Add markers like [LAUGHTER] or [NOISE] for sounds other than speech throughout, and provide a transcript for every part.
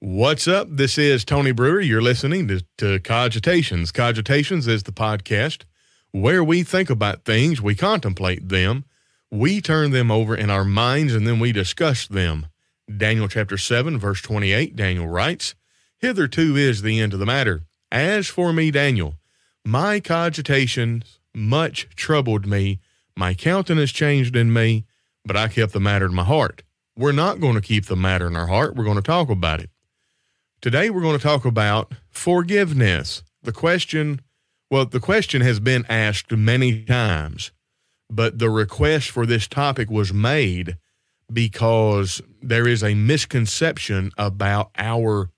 What's up? This is Tony Brewer. You're listening to, to Cogitations. Cogitations is the podcast where we think about things, we contemplate them, we turn them over in our minds, and then we discuss them. Daniel chapter 7, verse 28, Daniel writes, Hitherto is the end of the matter. As for me, Daniel, my cogitations much troubled me. My countenance changed in me, but I kept the matter in my heart. We're not going to keep the matter in our heart. We're going to talk about it. Today, we're going to talk about forgiveness. The question, well, the question has been asked many times, but the request for this topic was made because there is a misconception about our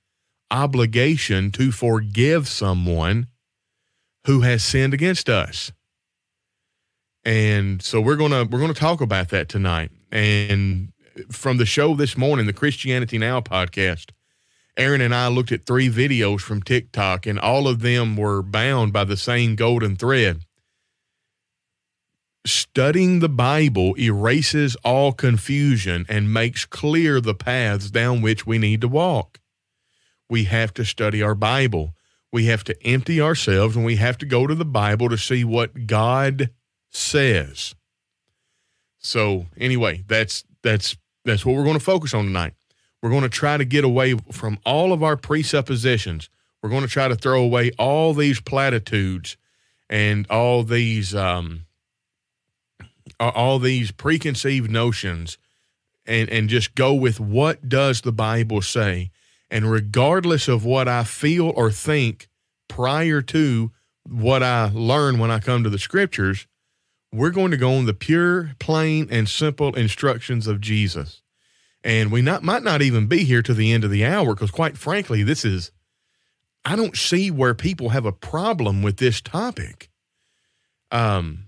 obligation to forgive someone who has sinned against us. And so we're going to we're going to talk about that tonight. And from the show this morning, the Christianity Now podcast, Aaron and I looked at three videos from TikTok, and all of them were bound by the same golden thread. Studying the Bible erases all confusion and makes clear the paths down which we need to walk. We have to study our Bible. We have to empty ourselves and we have to go to the Bible to see what God says. So, anyway, that's that's that's what we're going to focus on tonight. We're going to try to get away from all of our presuppositions. We're going to try to throw away all these platitudes and all these um, all these preconceived notions and, and just go with what does the Bible say. And regardless of what I feel or think prior to what I learn when I come to the scriptures, we're going to go on the pure, plain, and simple instructions of Jesus and we not might not even be here to the end of the hour because quite frankly this is i don't see where people have a problem with this topic. Um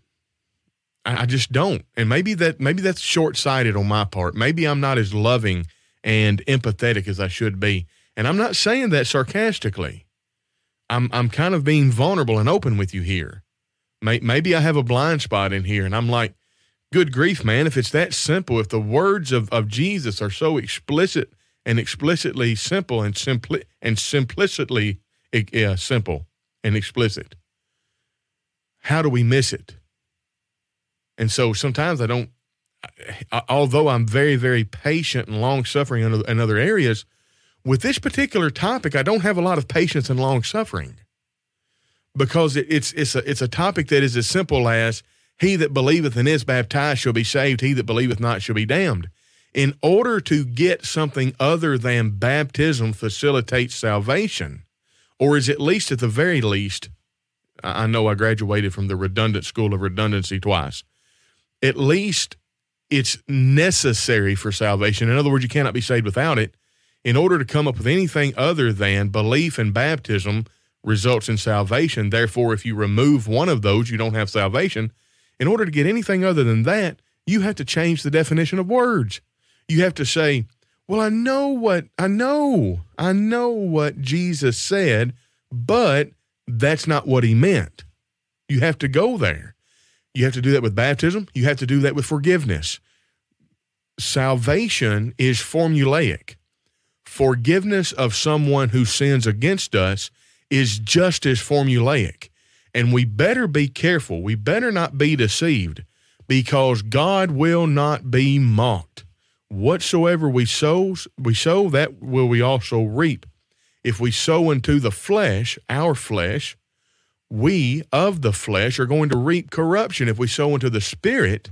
I, I just don't. And maybe that maybe that's short-sighted on my part. Maybe i'm not as loving and empathetic as i should be. And i'm not saying that sarcastically. I'm i'm kind of being vulnerable and open with you here. Maybe i have a blind spot in here and i'm like good grief, man, if it's that simple, if the words of, of Jesus are so explicit and explicitly simple and simply and simplicitly simple and explicit, how do we miss it? And so sometimes I don't, although I'm very, very patient and long suffering in, other areas, with this particular topic, I don't have a lot of patience and long suffering because it, it's it's a it's a topic that is as simple as he that believeth and is baptized shall be saved, he that believeth not shall be damned. In order to get something other than baptism facilitates salvation, or is at least at the very least, I know I graduated from the redundant school of redundancy twice. At least it's necessary for salvation. In other words, you cannot be saved without it. In order to come up with anything other than belief and baptism results in salvation. Therefore, if you remove one of those, you don't have salvation. In order to get anything other than that, you have to change the definition of words. You have to say, well, I know what, I know, I know what Jesus said, but that's not what he meant. You have to go there. You have to do that with baptism. You have to do that with forgiveness. Salvation is formulaic. Forgiveness of someone who sins against us is just as formulaic. And we better be careful. We better not be deceived because God will not be mocked. Whatsoever we sow, we sow that will we also reap. If we sow into the flesh, our flesh, we of the flesh are going to reap corruption. If we sow into the spirit,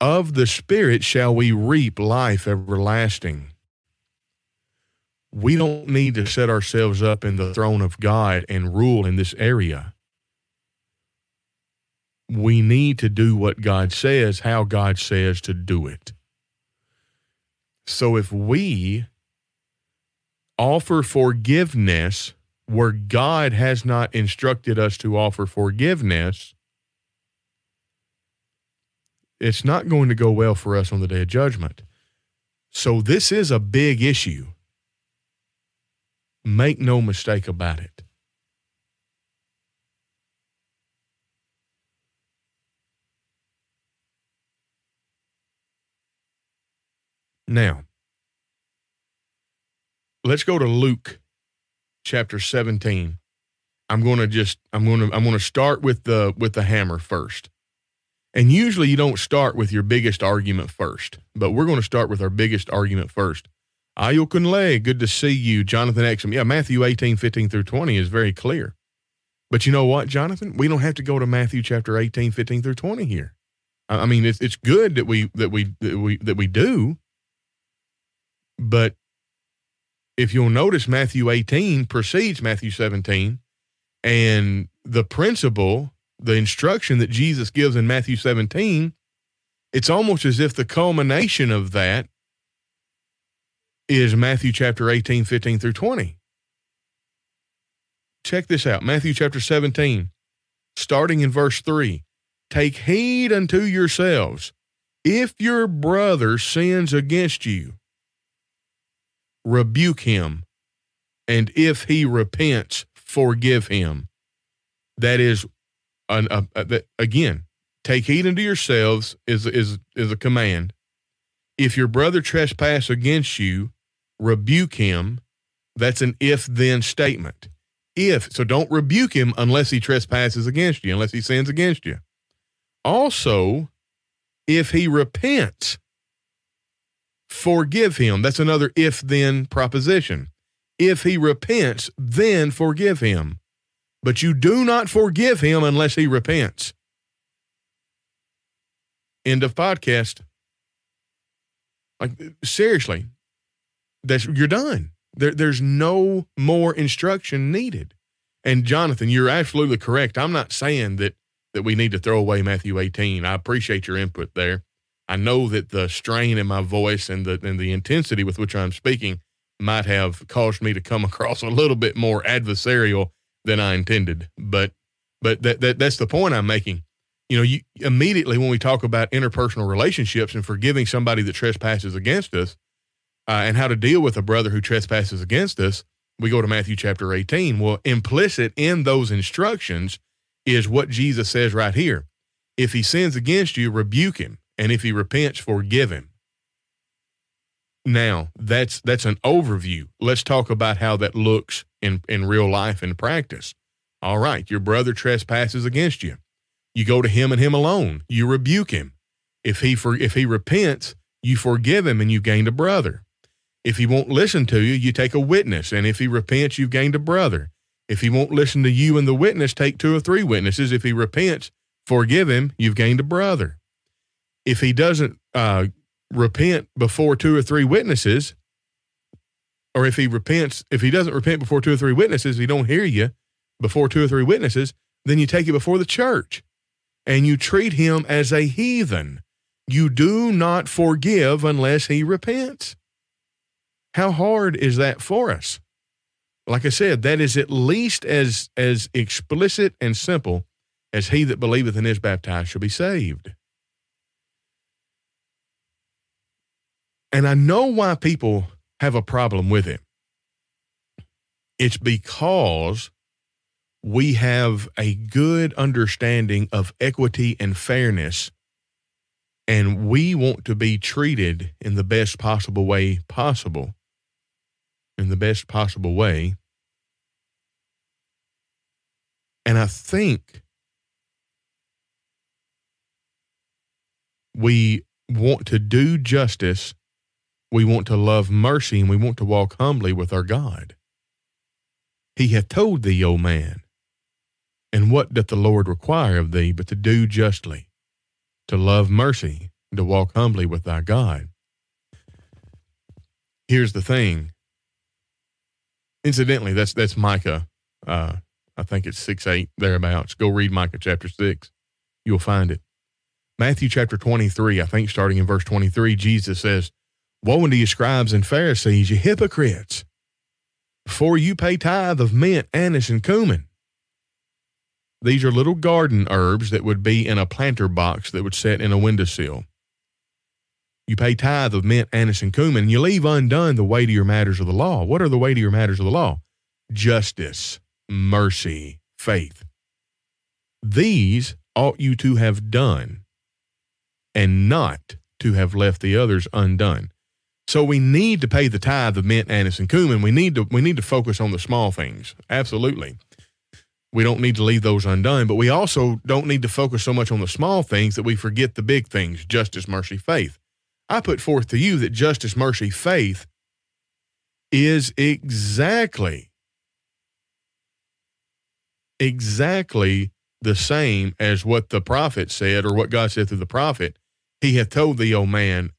of the spirit shall we reap life everlasting. We don't need to set ourselves up in the throne of God and rule in this area we need to do what God says, how God says to do it. So if we offer forgiveness where God has not instructed us to offer forgiveness, it's not going to go well for us on the day of judgment. So this is a big issue. Make no mistake about it. Now, let's go to Luke chapter 17. I'm going to just I'm going to I'm going to start with the with the hammer first. And usually you don't start with your biggest argument first, but we're going to start with our biggest argument first. Ayokunle, good to see you. Jonathan Exum. Yeah, Matthew 18, 15 through 20 is very clear. But you know what, Jonathan? We don't have to go to Matthew chapter 18, 15 through 20 here. I mean, it's it's good that we that we that we that we do. But if you'll notice, Matthew 18 precedes Matthew 17, and the principle, the instruction that Jesus gives in Matthew 17, it's almost as if the culmination of that is Matthew chapter 18, 15 through 20. Check this out Matthew chapter 17, starting in verse 3. Take heed unto yourselves. If your brother sins against you, rebuke him. And if he repents, forgive him. That is, an, a, a, again, take heed unto yourselves is, is, is a command. If your brother trespass against you, rebuke him. That's an if then statement. If, so don't rebuke him unless he trespasses against you, unless he sins against you. Also, if he repents, forgive him. That's another if then proposition. If he repents, then forgive him. But you do not forgive him unless he repents. End of podcast. Like seriously, that's you're done. There, there's no more instruction needed. And Jonathan, you're absolutely correct. I'm not saying that that we need to throw away Matthew 18. I appreciate your input there. I know that the strain in my voice and the and the intensity with which I'm speaking might have caused me to come [LAUGHS] across a little bit more adversarial than I intended. But but that, that that's the point I'm making. You know, you immediately when we talk about interpersonal relationships and forgiving somebody that trespasses against us, uh, and how to deal with a brother who trespasses against us, we go to Matthew chapter 18. Well, implicit in those instructions is what Jesus says right here. If he sins against you, rebuke him, and if he repents, forgive him. Now, that's that's an overview. Let's talk about how that looks in in real life and practice. All right, your brother trespasses against you. You go to him and him alone. You rebuke him. If he for if he repents, you forgive him and you gained a brother. If he won't listen to you, you take a witness. And if he repents, you've gained a brother. If he won't listen to you and the witness, take two or three witnesses. If he repents, forgive him, you've gained a brother. If he doesn't uh, repent before two or three witnesses, or if he repents, if he doesn't repent before two or three witnesses, he don't hear you before two or three witnesses, then you take it before the church and you treat him as a heathen. You do not forgive unless he repents. How hard is that for us? Like I said, that is at least as as explicit and simple as he that believeth and is baptized shall be saved. And I know why people have a problem with it. It's because we have a good understanding of equity and fairness, and we want to be treated in the best possible way possible in the best possible way. And I think we want to do justice, we want to love mercy, and we want to walk humbly with our God. He hath told thee, O man, and what doth the Lord require of thee but to do justly, to love mercy, and to walk humbly with thy God? Here's the thing Incidentally, that's that's Micah. Uh, I think it's six eight thereabouts. Go read Micah chapter six. You'll find it. Matthew chapter twenty three. I think starting in verse twenty three, Jesus says, "Woe unto you, scribes and Pharisees, you hypocrites! For you pay tithe of mint, anise, and cumin." These are little garden herbs that would be in a planter box that would set in a windowsill. You pay tithe of mint, anise, and cumin, and you leave undone the weightier matters of the law. What are the weightier matters of the law? Justice, mercy, faith. These ought you to have done, and not to have left the others undone. So we need to pay the tithe of mint, anise, and cumin. We need to we need to focus on the small things. Absolutely. We don't need to leave those undone, but we also don't need to focus so much on the small things that we forget the big things, justice, mercy, faith. I put forth to you that justice, mercy, faith is exactly exactly the same as what the prophet said or what God said through the prophet. He hath told thee, O man,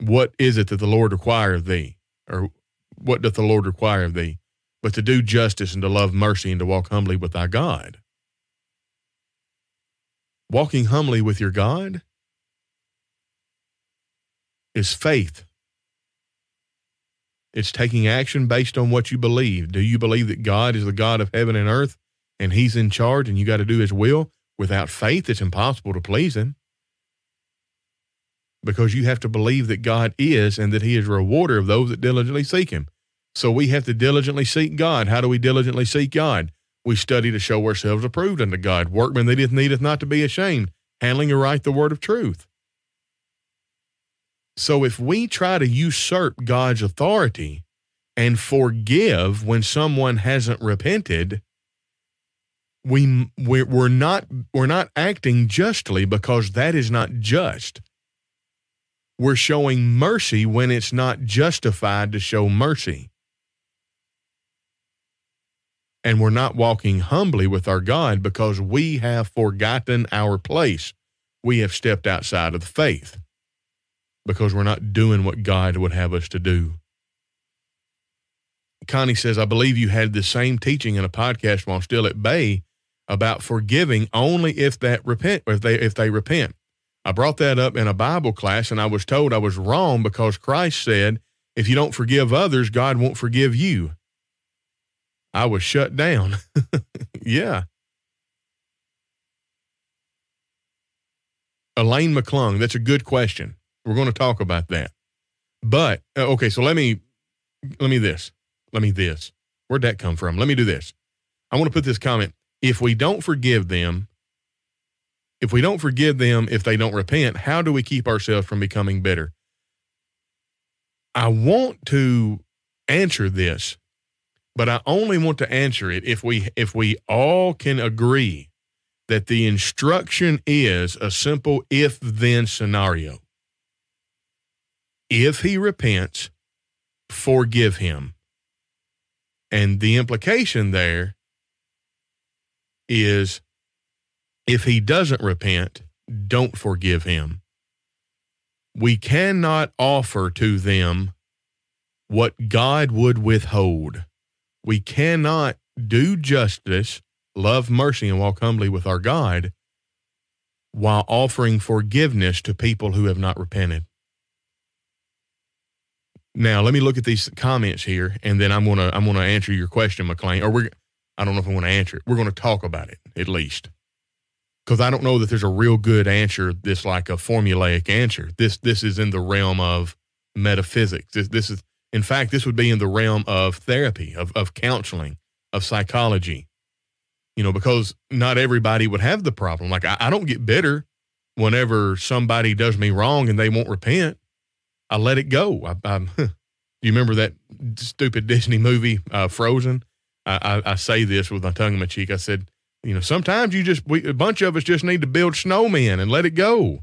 what is it that the Lord require of thee? Or what doth the Lord require of thee? But to do justice and to love mercy and to walk humbly with thy God. Walking humbly with your God is faith. It's taking action based on what you believe. Do you believe that God is the God of heaven and earth and he's in charge and you got to do his will? Without faith, it's impossible to please him because you have to believe that God is and that He is a rewarder of those that diligently seek Him. So we have to diligently seek God. How do we diligently seek God? We study to show ourselves approved unto God. Workmen that it needeth not to be ashamed, handling aright the word of truth. So if we try to usurp God's authority and forgive when someone hasn't repented, we we're not we're not acting justly because that is not just we're showing mercy when it's not justified to show mercy. And we're not walking humbly with our God because we have forgotten our place. We have stepped outside of the faith because we're not doing what God would have us to do. Connie says, I believe you had the same teaching in a podcast while still at Bay about forgiving only if that repent if they if they repent. I brought that up in a Bible class and I was told I was wrong because Christ said, if you don't forgive others, God won't forgive you. I was shut down. [LAUGHS] yeah. Elaine McClung, that's a good question. We're going to talk about that. But uh, okay, so let me let me this. Let me this. Where'd that come from? Let me do this. I want to put this comment. If we don't forgive them, if we don't forgive them if they don't repent, how do we keep ourselves from becoming bitter? I want to answer this, but I only want to answer it if we if we all can agree that the instruction is a simple if then scenario. If he repents, forgive him. And the implication there is if he doesn't repent, don't forgive him. We cannot offer to them what God would withhold. We cannot do justice, love mercy, and walk humbly with our God while offering forgiveness to people who have not repented. Now, let me look at these comments here, and then I'm gonna I'm gonna answer your question, McLean. Or we're I don't know if I'm gonna answer it. We're gonna talk about it at least because I don't know that there's a real good answer. This like a formulaic answer. This this is in the realm of metaphysics. This this is in fact this would be in the realm of therapy, of of counseling, of psychology. You know, because not everybody would have the problem. Like I, I don't get bitter whenever somebody does me wrong and they won't repent. I let it go. I, I, [LAUGHS] do you remember that stupid Disney movie, uh, Frozen? I, I, I say this with my tongue in my cheek. I said, you know, sometimes you just, we, a bunch of us just need to build snowmen and let it go.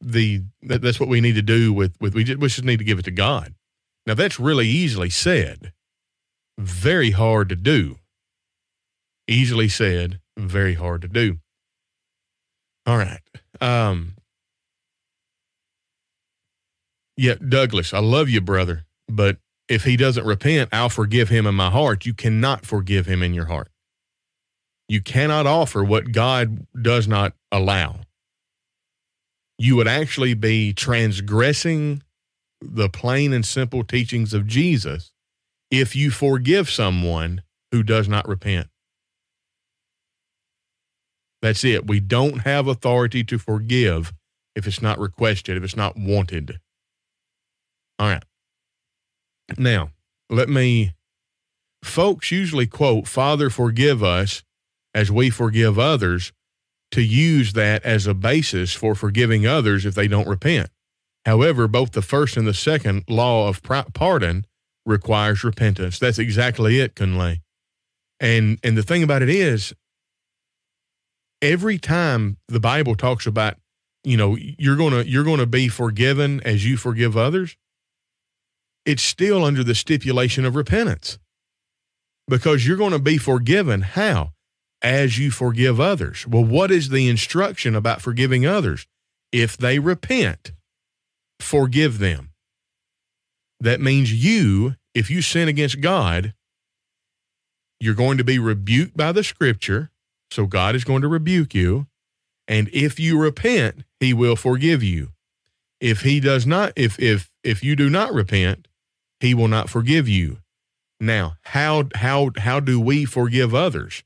The that, that's what we need to do with with we just, we just need to give it to God. Now that's really easily said, very hard to do. Easily said, very hard to do. All right. Um, yeah, Douglas, I love you, brother, but if he doesn't repent, I'll forgive him in my heart. You cannot forgive him in your heart. You cannot offer what God does not allow. You would actually be transgressing the plain and simple teachings of Jesus if you forgive someone who does not repent. That's it. We don't have authority to forgive if it's not requested, if it's not wanted. All right. Now, let me, folks usually quote, Father, forgive us as we forgive others, to use that as a basis for forgiving others if they don't repent. However, both the first and the second law of pardon requires repentance. That's exactly it, Kunle. And and the thing about it is, every time the Bible talks about, you know, you're gonna you're gonna be forgiven as you forgive others, it's still under the stipulation of repentance. Because you're going to be forgiven. How? As you forgive others. Well, what is the instruction about forgiving others? If they repent, forgive them. That means you, if you sin against God, you're going to be rebuked by the scripture. So God is going to rebuke you. And if you repent, he will forgive you. If he does not, if, if, if you do not repent, he will not forgive you. Now, how, how, how do we forgive others?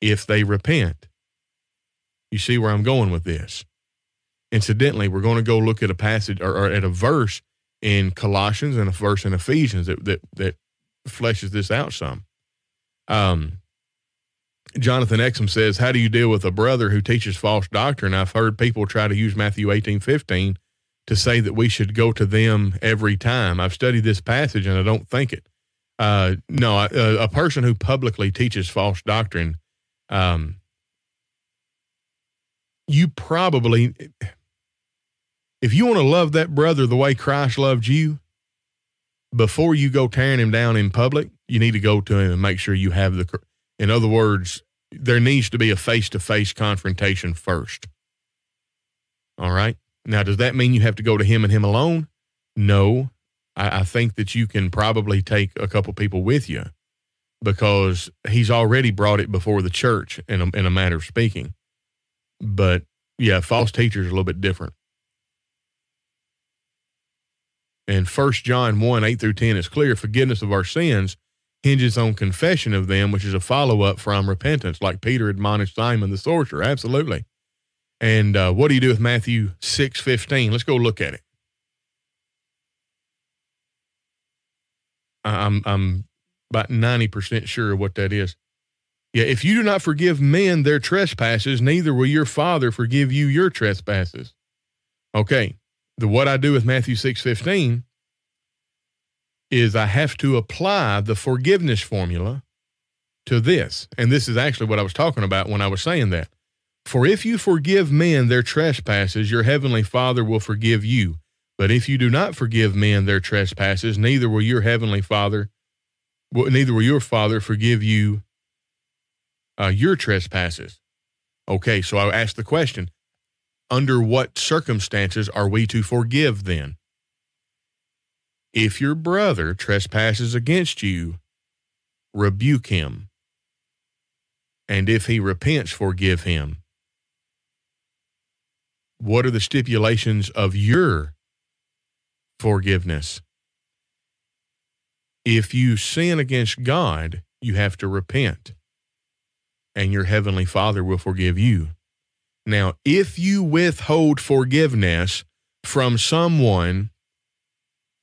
If they repent. You see where I'm going with this. Incidentally, we're going to go look at a passage or, or at a verse in Colossians and a verse in Ephesians that that, that fleshes this out some. Um, Jonathan Exum says, How do you deal with a brother who teaches false doctrine? I've heard people try to use Matthew 18 15 to say that we should go to them every time. I've studied this passage and I don't think it. Uh, no, a, a, person who publicly teaches false doctrine, um, you probably if you want to love that brother the way Christ loved you, before you go tearing him down in public, you need to go to him and make sure you have the. In other words, there needs to be a face to face confrontation first. All right. Now, does that mean you have to go to him and him alone? No. I, I think that you can probably take a couple people with you because he's already brought it before the church in a, in a matter of speaking. But yeah, false teachers are a little bit different. And First John 1 8 through 10 is clear forgiveness of our sins hinges on confession of them, which is a follow up from repentance, like Peter admonished Simon the sorcerer. Absolutely. And uh, what do you do with Matthew six fifteen? Let's go look at it. I'm I'm about ninety percent sure of what that is. Yeah, if you do not forgive men their trespasses, neither will your Father forgive you your trespasses. Okay, the what I do with Matthew 6:15 is I have to apply the forgiveness formula to this. And this is actually what I was talking about when I was saying that. For if you forgive men their trespasses, your heavenly Father will forgive you. But if you do not forgive men their trespasses, neither will your heavenly Father, neither will your Father forgive you uh, your trespasses. Okay, so I ask the question under what circumstances are we to forgive then? If your brother trespasses against you, rebuke him. And if he repents, forgive him. What are the stipulations of your forgiveness? If you sin against God, you have to repent, and your heavenly Father will forgive you. Now, if you withhold forgiveness from someone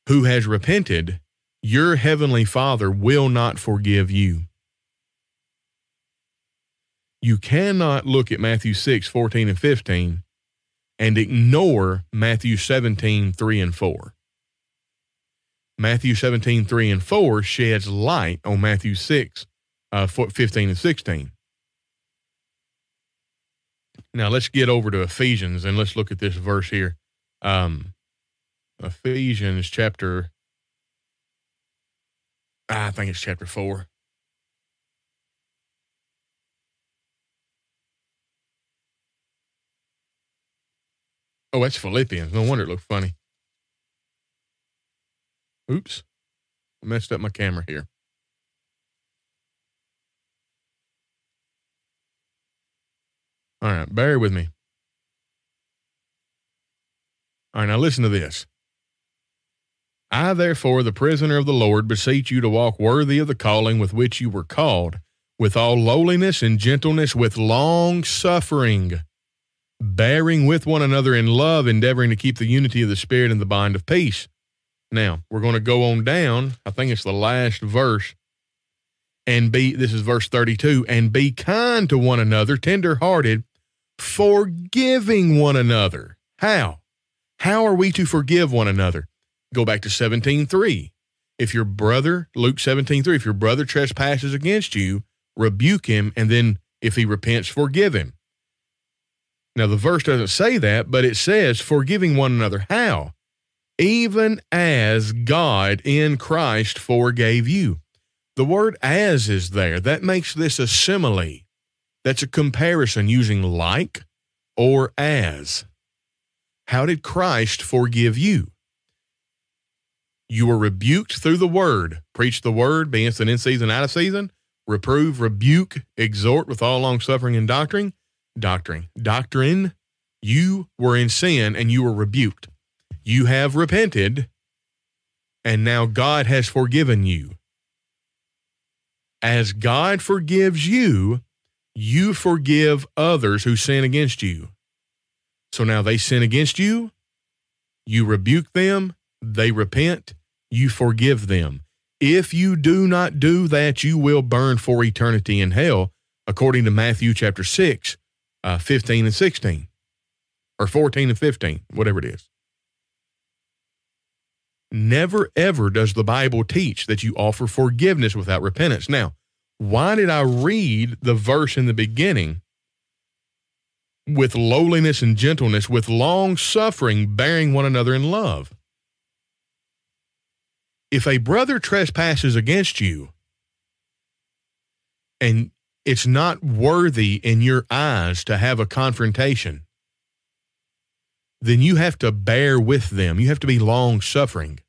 who has repented, your heavenly Father will not forgive you. You cannot look at Matthew 6, 14, and 15 and ignore Matthew 17, 3 and 4. Matthew 17, 3 and 4 sheds light on Matthew 6, uh, 15 and 16. Now let's get over to Ephesians and let's look at this verse here. Um, Ephesians chapter, I think it's chapter four. Oh, that's Philippians. No wonder it looked funny. Oops. I messed up my camera here. All right, bear with me. All right, now listen to this. I, therefore, the prisoner of the Lord, beseech you to walk worthy of the calling with which you were called, with all lowliness and gentleness, with long suffering, bearing with one another in love, endeavoring to keep the unity of the Spirit in the bond of peace. Now, we're going to go on down. I think it's the last verse. And be, this is verse 32, and be kind to one another, tender hearted, forgiving one another. How? How are we to forgive one another? Go back to 17:3. If your brother, Luke 17:3, if your brother trespasses against you, rebuke him, and then if he repents, forgive him. Now, the verse doesn't say that, but it says, forgiving one another. How? Even as God in Christ forgave you. The word as is there. That makes this a simile. That's a comparison using like or as. How did Christ forgive you? You were rebuked through the word. Preach the word, be instant in season, out of season. Reprove, rebuke, exhort with all long suffering and doctrine. Doctrine. Doctrine. You were in sin and you were rebuked. You have repented, and now God has forgiven you. As God forgives you, you forgive others who sin against you. So now they sin against you, you rebuke them, they repent, you forgive them. If you do not do that, you will burn for eternity in hell, according to Matthew chapter 6, uh, 15 and 16, or 14 and 15, whatever it is. Never ever does the Bible teach that you offer forgiveness without repentance. Now, why did I read the verse in the beginning with lowliness and gentleness, with long suffering, bearing one another in love? If a brother trespasses against you and it's not worthy in your eyes to have a confrontation, then you have to bear with them. You have to be long suffering.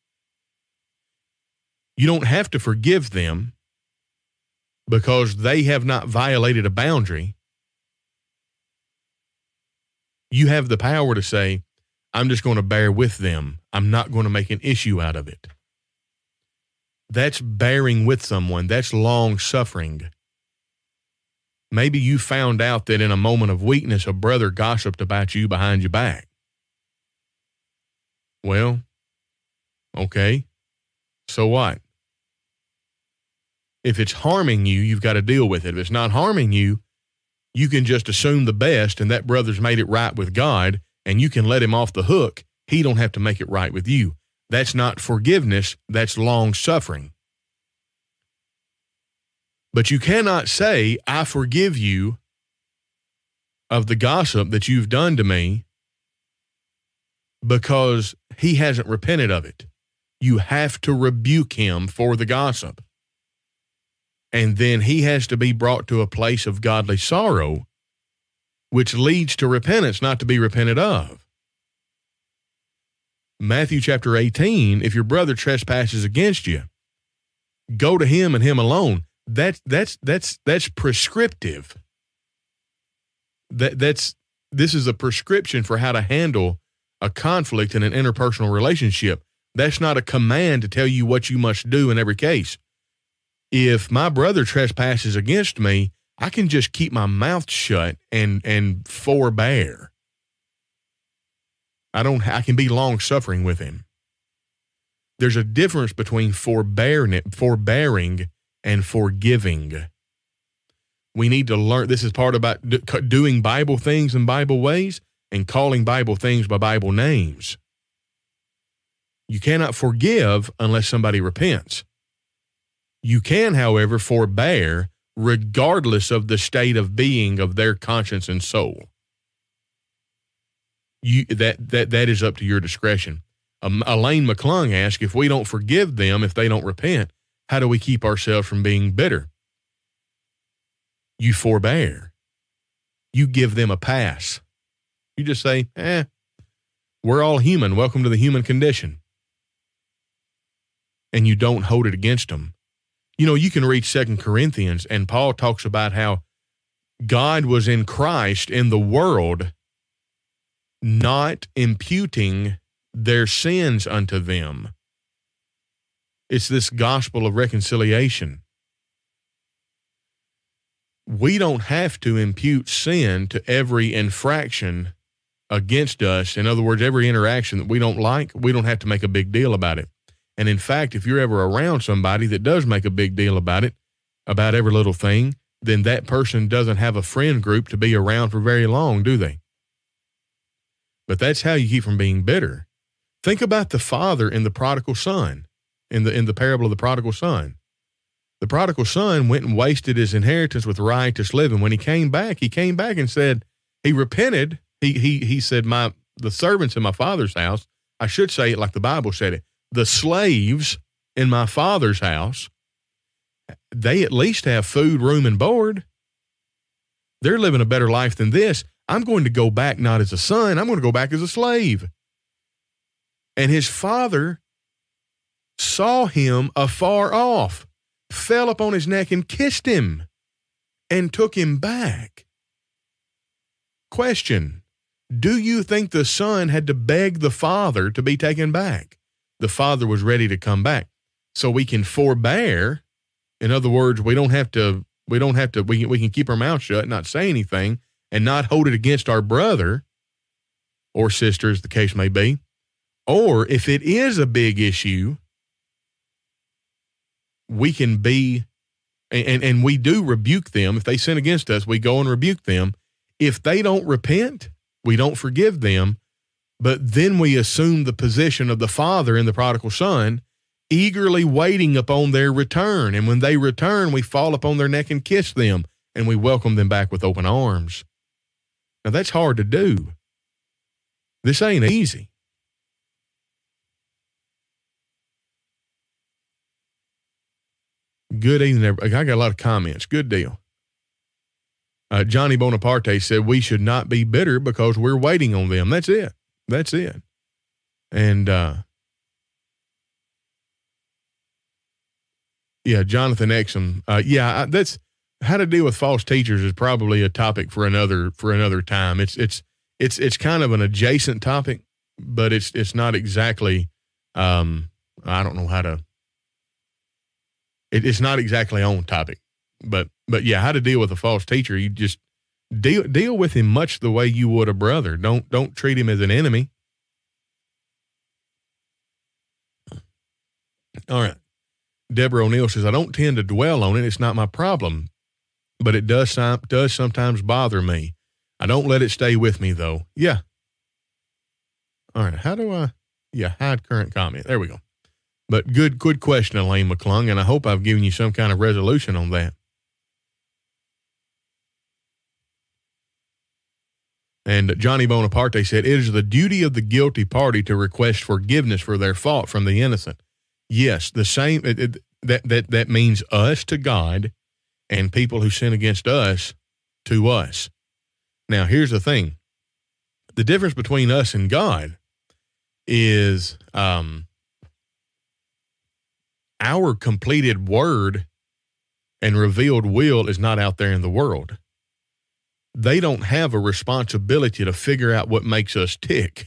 You don't have to forgive them because they have not violated a boundary. You have the power to say, I'm just going to bear with them. I'm not going to make an issue out of it. That's bearing with someone. That's long suffering. Maybe you found out that in a moment of weakness, a brother gossiped about you behind your back. Well, okay. So what? If it's harming you, you've got to deal with it. If it's not harming you, you can just assume the best and that brother's made it right with God and you can let him off the hook. He don't have to make it right with you. That's not forgiveness, that's long suffering. But you cannot say, I forgive you of the gossip that you've done to me because he hasn't repented of it. You have to rebuke him for the gossip. And then he has to be brought to a place of godly sorrow, which leads to repentance, not to be repented of. Matthew chapter 18, if your brother trespasses against you, go to him and him alone. That, that's, that's, that's prescriptive. That, that's, this is a prescription for how to handle a conflict in an interpersonal relationship. That's not a command to tell you what you must do in every case. If my brother trespasses against me, I can just keep my mouth shut and and forbear. I don't I can be long suffering with him. There's a difference between forbearing, forbearing and forgiving. We need to learn this is part about doing Bible things in Bible ways and calling Bible things by Bible names. You cannot forgive unless somebody repents. You can, however, forbear regardless of the state of being of their conscience and soul you that that that is up to your discretion. Um, Elaine McClung asked if we don't forgive them if they don't repent, how do we keep ourselves from being bitter? You forbear. You give them a pass. You just say, "Eh, we're all human. Welcome to the human condition." And you don't hold it against them. You know, you can read Second Corinthians, and Paul talks about how God was in Christ in the world not imputing their sins unto them. It's this gospel of reconciliation. We don't have to impute sin to every infraction against us. In other words, every interaction that we don't like, we don't have to make a big deal about it. And in fact, if you're ever around somebody that does make a big deal about it, about every little thing, then that person doesn't have a friend group to be around for very long, do they? But that's how you keep from being bitter. Think about the father in the prodigal son, in the in the parable of the prodigal son. The prodigal son went and wasted his inheritance with riotous living. When he came back, he came back and said, he repented. He he he said, My the servants in my father's house, I should say it like the Bible said it, the slaves in my father's house, they at least have food, room, and board. They're living a better life than this. I'm going to go back not as a son, I'm going to go back as a slave. And his father saw him afar off, fell upon his neck and kissed him, and took him back. Question Do you think the son had to beg the father to be taken back? The father was ready to come back. So we can forbear. In other words, we don't have to, we don't have to, we can, we can keep our mouth shut, not say anything, and not hold it against our brother or sister, as the case may be. Or if it is a big issue, we can be, and, and we do rebuke them. If they sin against us, we go and rebuke them. If they don't repent, we don't forgive them. But then we assume the position of the father in the prodigal son, eagerly waiting upon their return. And when they return, we fall upon their neck and kiss them, and we welcome them back with open arms. Now, that's hard to do. This ain't easy. Good evening. I got a lot of comments. Good deal. Uh, Johnny Bonaparte said we should not be bitter because we're waiting on them. That's it. That's it. And uh, yeah, Jonathan Exum. Uh, yeah, that's how to deal with false teachers is probably a topic for another for another time. It's it's it's it's kind of an adjacent topic, but it's it's not exactly. Um, I don't know how to. It, it's not exactly on topic, but but yeah, how to deal with a false teacher? You just deal deal with him much the way you would a brother. Don't don't treat him as an enemy. All right. Deborah O'Neill says, I don't tend to dwell on it. It's not my problem but it does does sometimes bother me. I don't let it stay with me though. Yeah. All right. How do I? Yeah, hide current comment. There we go. But good, good question, Elaine McClung, and I hope I've given you some kind of resolution on that. And Johnny Bonaparte said, It is the duty of the guilty party to request forgiveness for their fault from the innocent. Yes, the same. It, it, that, that, that means us to God and people who sin against us to us. Now, here's the thing the difference between us and God is um, our completed word and revealed will is not out there in the world. They don't have a responsibility to figure out what makes us tick.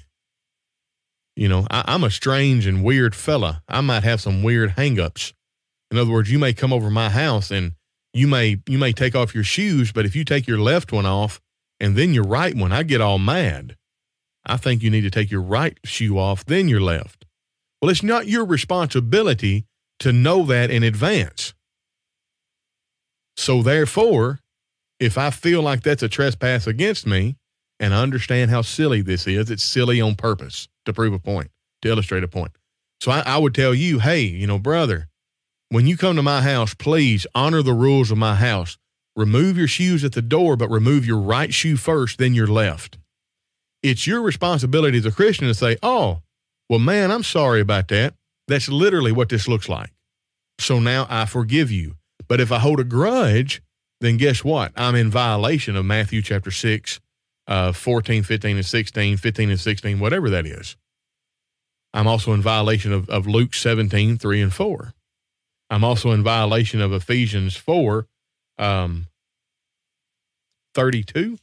You know, I, am a strange and weird fella. I might have some weird hangups. In other words, you may come over my house and you may you may take off your shoes, but if you take your left one off and then your right one, I get all mad. I think you need to take your right shoe off, then your left. Well, it's not your responsibility to know that in advance. So therefore, if I feel like that's a trespass against me, and I understand how silly this is, it's silly on purpose to prove a point, to illustrate a point. So I, I would tell you, hey, you know, brother, when you come to my house, please honor the rules of my house. Remove your shoes at the door, but remove your right shoe first, then your left. It's your responsibility as a Christian to say, oh, well, man, I'm sorry about that. That's literally what this looks like. So now I forgive you. But if I hold a grudge, then guess what? I'm in violation of Matthew chapter 6, uh, 14, 15, and 16, 15 and 16, whatever that is. I'm also in violation of, of Luke 17, 3 and 4. I'm also in violation of Ephesians 4 um, 32.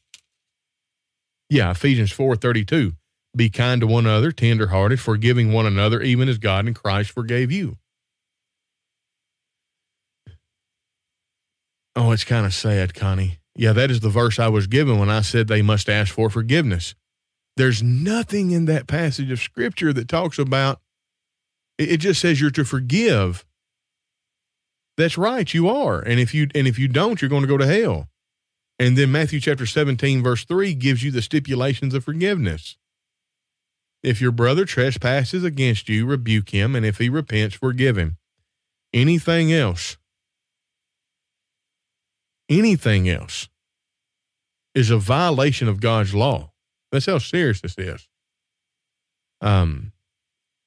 Yeah, Ephesians 4 32. Be kind to one another, tenderhearted, forgiving one another, even as God in Christ forgave you. Oh, it's kind of sad, Connie. Yeah, that is the verse I was given when I said they must ask for forgiveness. There's nothing in that passage of scripture that talks about it, just says you're to forgive that's right, you are. And if you and if you don't, you're going to go to hell. And then Matthew chapter 17 verse 3 gives you the stipulations of forgiveness. If your brother trespasses against you, rebuke him, and if he repents, forgive him. Anything else, anything else is a violation of God's law. That's how serious this is. Um,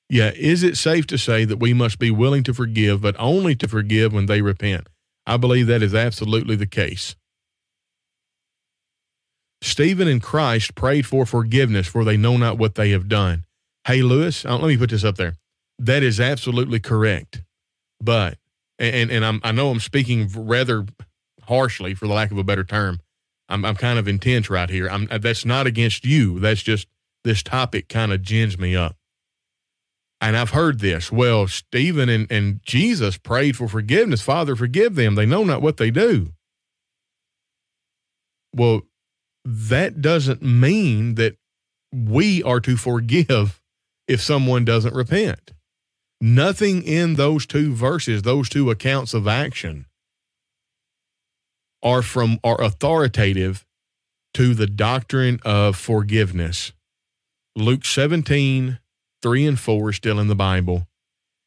yeah, is it safe to say that we must be willing to forgive, but only to forgive when they repent? I believe that is absolutely the case. Stephen and Christ prayed for forgiveness, for they know not what they have done. Hey, Lewis, uh, let me put this up there. That is absolutely correct. But, and, and I'm, I know I'm speaking rather harshly, for the lack of a better term. I'm, I'm kind of intense right here. I'm, that's not against you. That's just this topic kind of gins me up. And I've heard this. Well, Stephen and, and Jesus prayed for forgiveness. Father, forgive them. They know not what they do. Well, that doesn't mean that we are to forgive if someone doesn't repent. Nothing in those two verses, those two accounts of action, are from are authoritative to the doctrine of forgiveness. Luke 17, 3 and 4 are still in the Bible.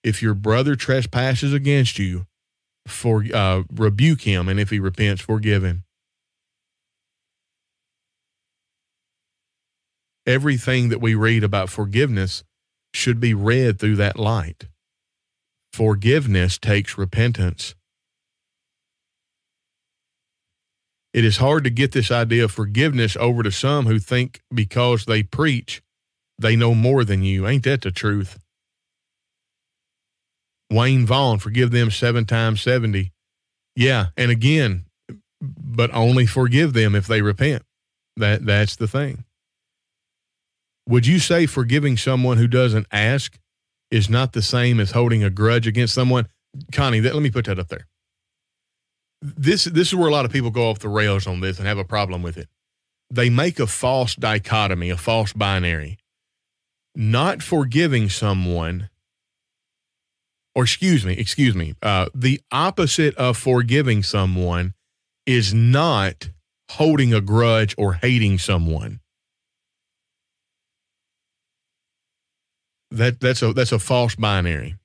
If your brother trespasses against you, for uh, rebuke him, and if he repents, forgive him. Everything that we read about forgiveness should be read through that light. Forgiveness takes repentance. It is hard to get this idea of forgiveness over to some who think because they preach, they know more than you. Ain't that the truth? Wayne Vaughn, forgive them seven times 70. Yeah. And again, but only forgive them if they repent. That, that's the thing. Would you say forgiving someone who doesn't ask is not the same as holding a grudge against someone? Connie, let me put that up there. This this is where a lot of people go off the rails on this and have a problem with it. They make a false dichotomy, a false binary. Not forgiving someone, or excuse me, excuse me, uh, the opposite of forgiving someone is not holding a grudge or hating someone. That that's a that's a false binary.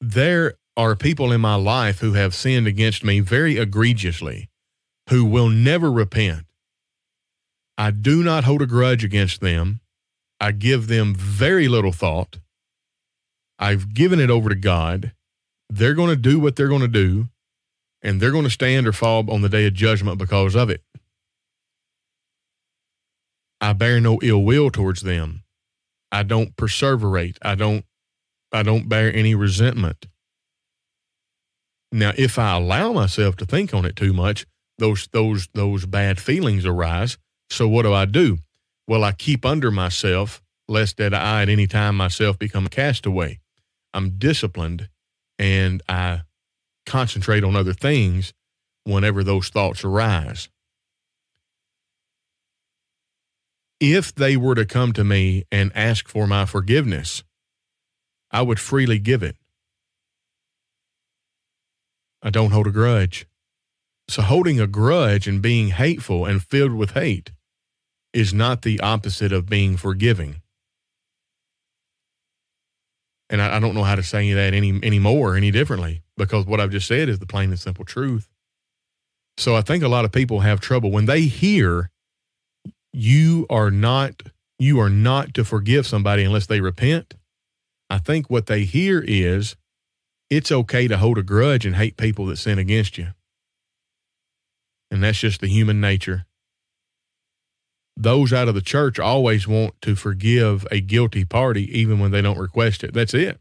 There are people in my life who have sinned against me very egregiously, who will never repent. I do not hold a grudge against them. I give them very little thought. I've given it over to God. They're going to do what they're going to do, and they're going to stand or fall on the day of judgment because of it. I bear no ill will towards them. I don't perseverate. I don't I don't bear any resentment. Now, if I allow myself to think on it too much, those those those bad feelings arise. So what do I do? Well, I keep under myself, lest that I at any time myself become a castaway. I'm disciplined and I concentrate on other things whenever those thoughts arise. If they were to come to me and ask for my forgiveness, I would freely give it. I don't hold a grudge. So, holding a grudge and being hateful and filled with hate is not the opposite of being forgiving. And I, I don't know how to say that any any more, any differently, because what I've just said is the plain and simple truth. So I think a lot of people have trouble when they hear you are not you are not to forgive somebody unless they repent. I think what they hear is it's okay to hold a grudge and hate people that sin against you. And that's just the human nature. Those out of the church always want to forgive a guilty party even when they don't request it. That's it.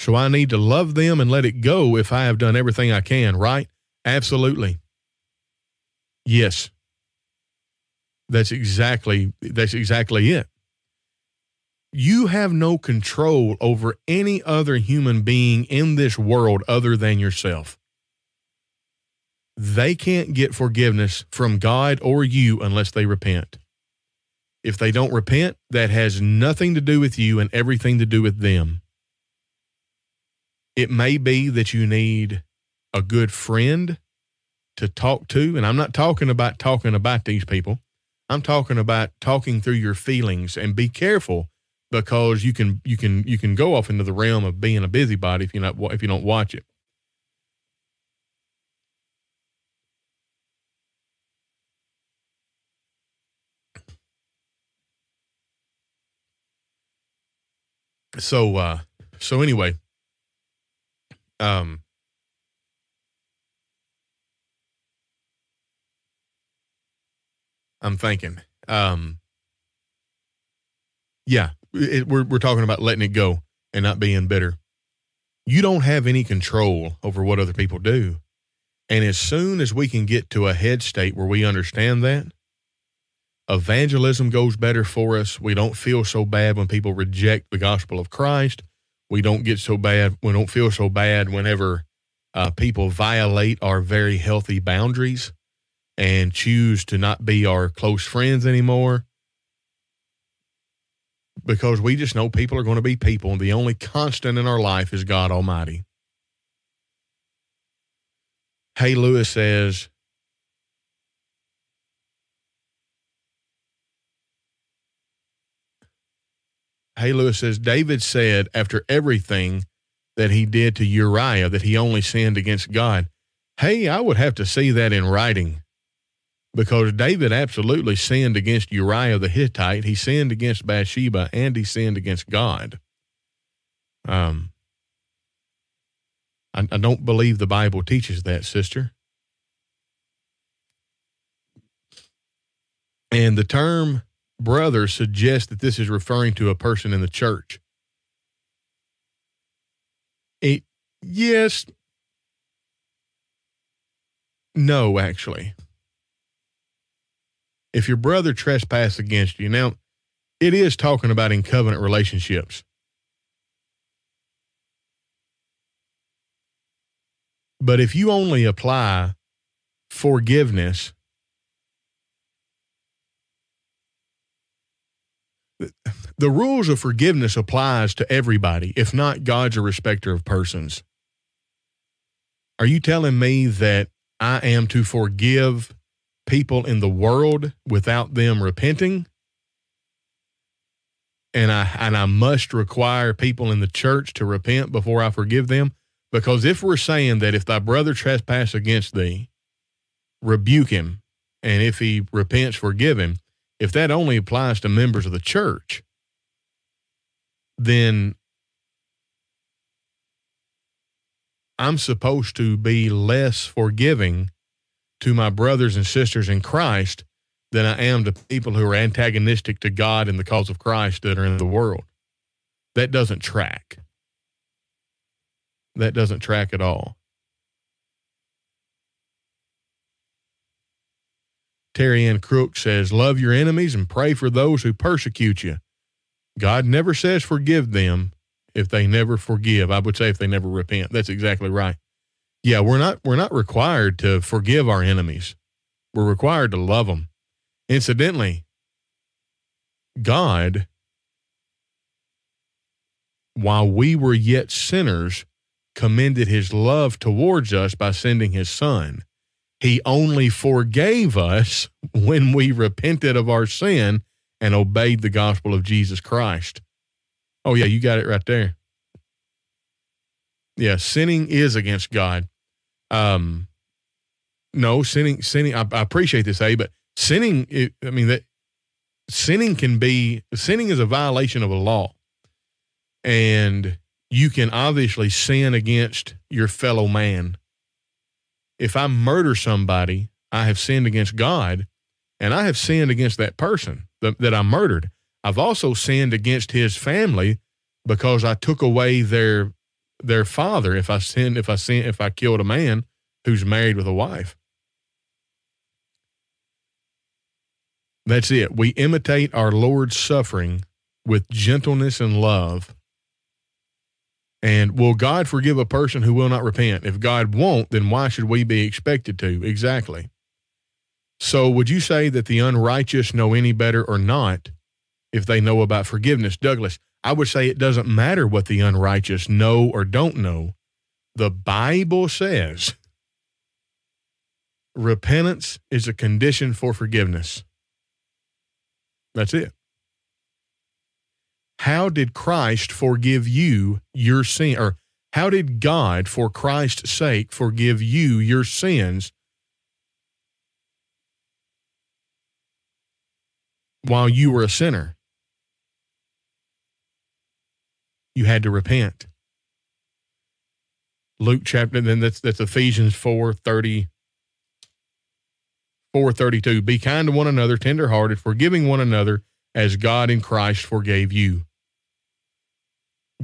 So I need to love them and let it go if I have done everything I can, right? Absolutely. Yes. That's exactly that's exactly it. You have no control over any other human being in this world other than yourself. They can't get forgiveness from God or you unless they repent. If they don't repent, that has nothing to do with you and everything to do with them. It may be that you need a good friend to talk to, and I'm not talking about talking about these people. I'm talking about talking through your feelings and be careful because you can you can you can go off into the realm of being a busybody if you not if you don't watch it. So uh so anyway, um I'm thinking. Um yeah, it, we're we're talking about letting it go and not being bitter. You don't have any control over what other people do. And as soon as we can get to a head state where we understand that, evangelism goes better for us. We don't feel so bad when people reject the gospel of Christ. We don't get so bad. We don't feel so bad whenever uh, people violate our very healthy boundaries and choose to not be our close friends anymore because we just know people are going to be people, and the only constant in our life is God Almighty. Hey, Lewis says, Hey, Lewis says, David said after everything that he did to Uriah that he only sinned against God. Hey, I would have to see that in writing because David absolutely sinned against Uriah the Hittite. He sinned against Bathsheba and he sinned against God. Um, I, I don't believe the Bible teaches that, sister. And the term brother suggests that this is referring to a person in the church. It, yes. No, actually if your brother trespass against you. Now, it is talking about in covenant relationships. But if you only apply forgiveness, the rules of forgiveness applies to everybody. If not, God's a respecter of persons. Are you telling me that I am to forgive people in the world without them repenting. And I and I must require people in the church to repent before I forgive them. Because if we're saying that if thy brother trespass against thee, rebuke him, and if he repents, forgive him, if that only applies to members of the church, then I'm supposed to be less forgiving to my brothers and sisters in Christ than I am to people who are antagonistic to God and the cause of Christ that are in the world. That doesn't track. That doesn't track at all. Terry Ann Crook says, Love your enemies and pray for those who persecute you. God never says forgive them if they never forgive. I would say if they never repent. That's exactly right. Yeah, we're not we're not required to forgive our enemies. We're required to love them. Incidentally, God while we were yet sinners commended his love towards us by sending his son. He only forgave us [LAUGHS] when we repented of our sin and obeyed the gospel of Jesus Christ. Oh, yeah, you got it right there. Yeah, sinning is against God. Um, no, sinning, sinning. I, I appreciate this, A, but sinning. It, I mean that sinning can be sinning is a violation of a law, and you can obviously sin against your fellow man. If I murder somebody, I have sinned against God, and I have sinned against that person that, that I murdered. I've also sinned against his family because I took away their their father if I sin if I sin if I killed a man who's married with a wife. That's it. We imitate our Lord's suffering with gentleness and love. And will God forgive a person who will not repent? If God won't, then why should we be expected to? Exactly. So, would you say that the unrighteous know any better or not if they know about forgiveness? Douglas, I would say it doesn't matter what the unrighteous know or don't know. The Bible says Repentance is a condition for forgiveness. That's it. How did Christ forgive you your sin? Or how did God, for Christ's sake, forgive you your sins while you were a sinner? You had to repent. Luke chapter, then that's that's Ephesians 4 30, 432. Be kind to one another, tenderhearted, forgiving one another as God in Christ forgave you.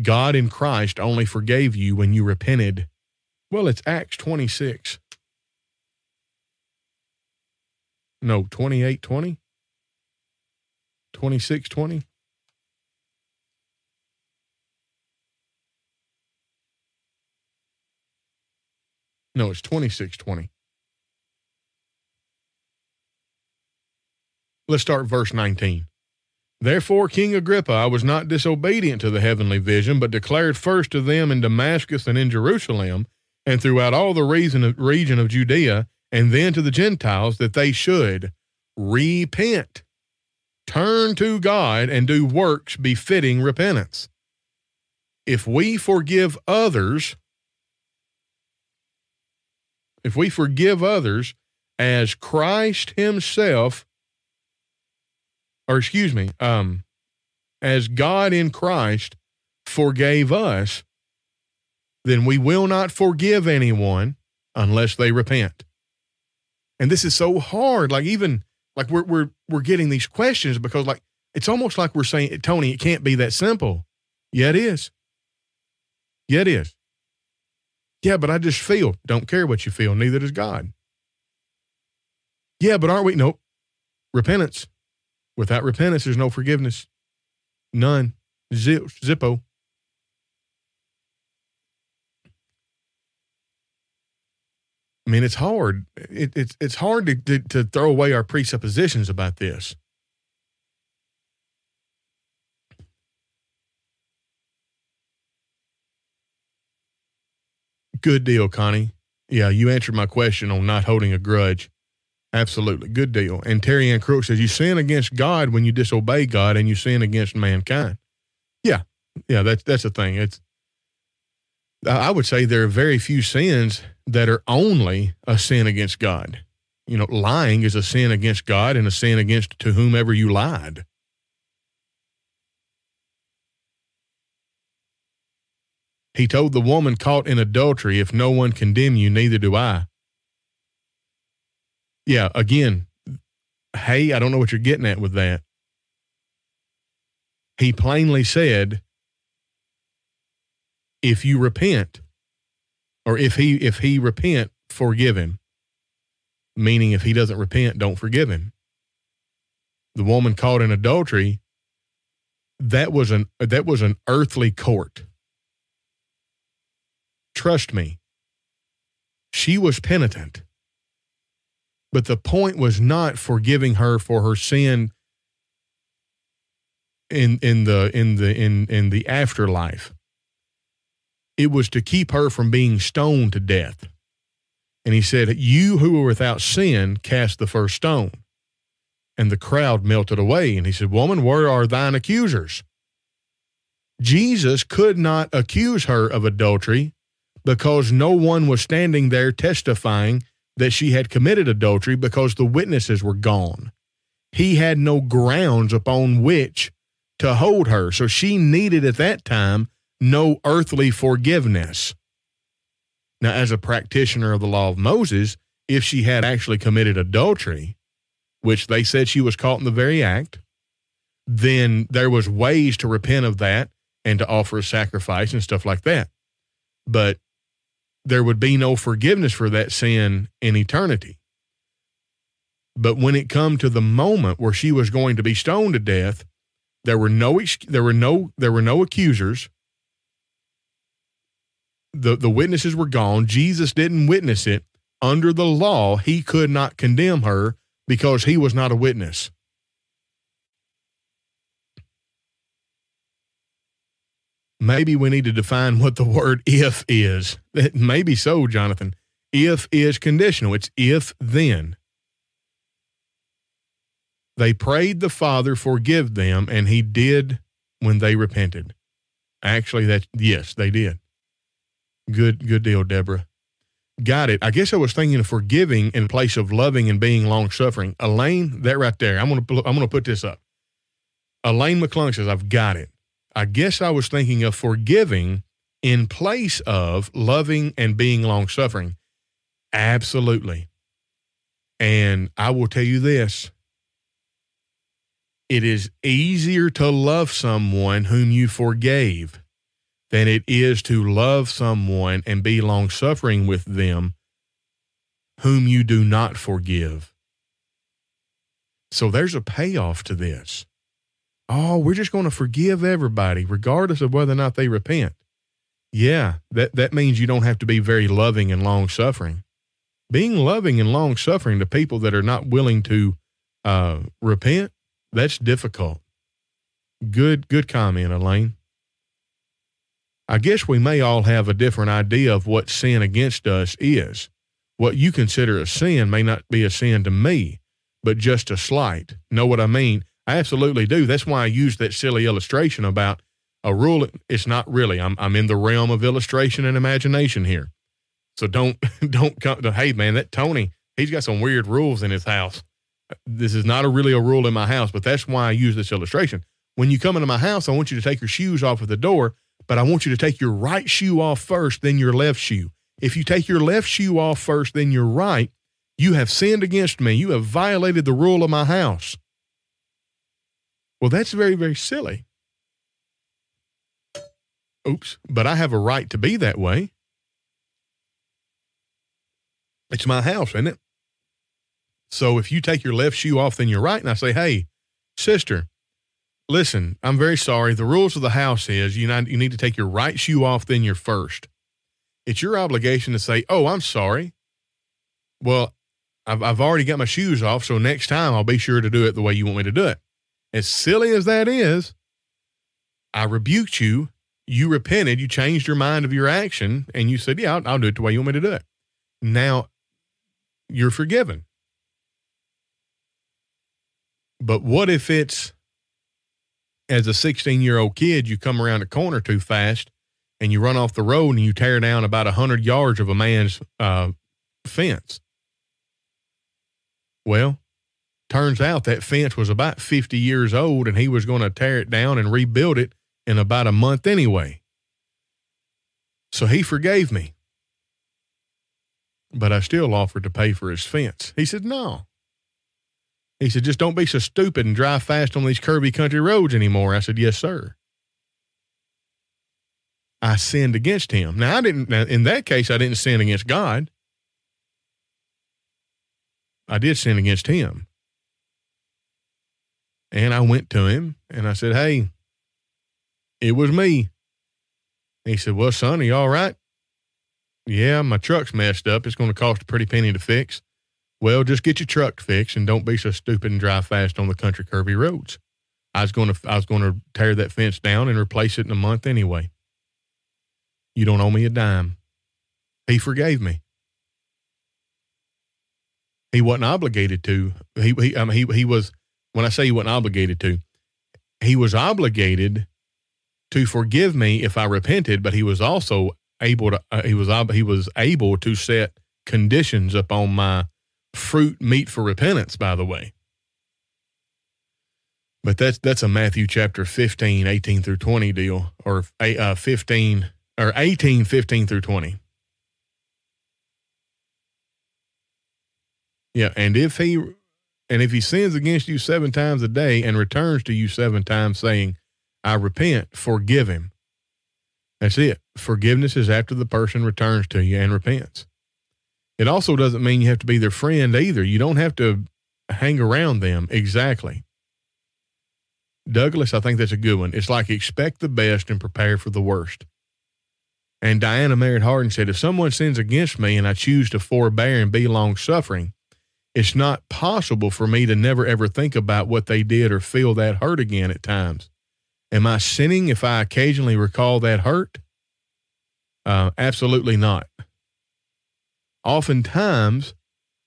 God in Christ only forgave you when you repented. Well, it's Acts 26. No, 28 20? 26 20? No, it's 26 20. Let's start verse 19. Therefore, King Agrippa, I was not disobedient to the heavenly vision, but declared first to them in Damascus and in Jerusalem, and throughout all the region of Judea, and then to the Gentiles, that they should repent, turn to God, and do works befitting repentance. If we forgive others, if we forgive others as Christ Himself, or excuse me, um, as God in Christ forgave us, then we will not forgive anyone unless they repent. And this is so hard. Like even like we're we're we're getting these questions because like it's almost like we're saying, Tony, it can't be that simple. Yeah, it is. Yeah, it is. Yeah, but I just feel. Don't care what you feel. Neither does God. Yeah, but aren't we? Nope. Repentance. Without repentance, there's no forgiveness. None. Zip, zippo. I mean, it's hard. It, it's it's hard to, to to throw away our presuppositions about this. Good deal, Connie. Yeah, you answered my question on not holding a grudge. Absolutely. Good deal. And Terry Ann Crook says, You sin against God when you disobey God and you sin against mankind. Yeah. Yeah, that's that's the thing. It's I would say there are very few sins that are only a sin against God. You know, lying is a sin against God and a sin against to whomever you lied. He told the woman caught in adultery, If no one condemn you, neither do I. Yeah, again, hey, I don't know what you're getting at with that. He plainly said, if you repent, or if he if he repent, forgive him. Meaning if he doesn't repent, don't forgive him. The woman caught in adultery, that was an that was an earthly court Trust me, she was penitent. But the point was not forgiving her for her sin in in the in the in in the afterlife. It was to keep her from being stoned to death. And he said, You who are without sin, cast the first stone. And the crowd melted away. And he said, Woman, where are thine accusers? Jesus could not accuse her of adultery because no one was standing there testifying that she had committed adultery because the witnesses were gone. He had no grounds upon which to hold her. So she needed at that time no earthly forgiveness. Now, as a practitioner of the law of Moses, if she had actually committed adultery, which they said she was caught in the very act, then there was ways to repent of that and to offer a sacrifice and stuff like that. But there would be no forgiveness for that sin in eternity. But when it come to the moment where she was going to be stoned to death, there were no there were no there were no accusers. The the witnesses were gone. Jesus didn't witness it. Under the law, he could not condemn her because he was not a witness. Maybe we need to define what the word if is. Maybe so, Jonathan. If is conditional, it's if then. They prayed the Father forgive them, and he did when they repented. Actually, that yes, they did. Good, good deal, Deborah. Got it. I guess I was thinking of forgiving in place of loving and being long suffering. Elaine, that right there. I'm gonna I'm gonna put this up. Elaine McClung says, I've got it. I guess I was thinking of forgiving in place of loving and being long suffering. Absolutely. And I will tell you this it is easier to love someone whom you forgave than it is to love someone and be long suffering with them whom you do not forgive. So there's a payoff to this. Oh, we're just going to forgive everybody, regardless of whether or not they repent. Yeah, that, that means you don't have to be very loving and long suffering. Being loving and long suffering to people that are not willing to uh, repent that's difficult. Good, good comment, Elaine. I guess we may all have a different idea of what sin against us is. What you consider a sin may not be a sin to me, but just a slight. Know what I mean? I absolutely do. That's why I used that silly illustration about a rule. It's not really. I'm I'm in the realm of illustration and imagination here. So don't [LAUGHS] don't come to hey man, that Tony, he's got some weird rules in his house this is not a really a rule in my house, but that's why I use this illustration. When you come into my house, I want you to take your shoes off at the door, but I want you to take your right shoe off first, then your left shoe. If you take your left shoe off first, then your right, you have sinned against me. You have violated the rule of my house. Well, that's very, very silly. Oops, but I have a right to be that way. It's my house, isn't it? So if you take your left shoe off, then you're right. And I say, hey, sister, listen, I'm very sorry. The rules of the house is you, not, you need to take your right shoe off, then your first. It's your obligation to say, oh, I'm sorry. Well, I've, I've already got my shoes off. So next time I'll be sure to do it the way you want me to do it. As silly as that is, I rebuked you. You repented. You changed your mind of your action. And you said, yeah, I'll, I'll do it the way you want me to do it. Now you're forgiven. But what if it's as a 16 year old kid, you come around a corner too fast and you run off the road and you tear down about 100 yards of a man's uh, fence? Well, turns out that fence was about 50 years old and he was going to tear it down and rebuild it in about a month anyway. So he forgave me. But I still offered to pay for his fence. He said, No, he said, just don't be so stupid and drive fast on these curvy country roads anymore. I said, yes, sir. I sinned against him. Now, I didn't, now in that case, I didn't sin against God. I did sin against him. And I went to him and I said, hey, it was me. He said, well, son, are you all right? Yeah, my truck's messed up. It's going to cost a pretty penny to fix. Well, just get your truck fixed and don't be so stupid and drive fast on the country curvy roads. I was going to I was going to tear that fence down and replace it in a month anyway. You don't owe me a dime. He forgave me. He wasn't obligated to. He he I mean, he he was when I say he wasn't obligated to, he was obligated to forgive me if I repented, but he was also able to uh, he was he was able to set conditions upon my fruit meet for repentance, by the way. But that's that's a Matthew chapter 15, 18 through 20 deal, or uh, 15 or 18, 15 through 20. Yeah, and if he and if he sins against you seven times a day and returns to you seven times saying, I repent, forgive him. That's it. Forgiveness is after the person returns to you and repents. It also doesn't mean you have to be their friend either. You don't have to hang around them exactly. Douglas, I think that's a good one. It's like expect the best and prepare for the worst. And Diana Merritt Harden said, if someone sins against me and I choose to forbear and be long suffering, it's not possible for me to never ever think about what they did or feel that hurt again at times. Am I sinning if I occasionally recall that hurt? Uh, absolutely not. oftentimes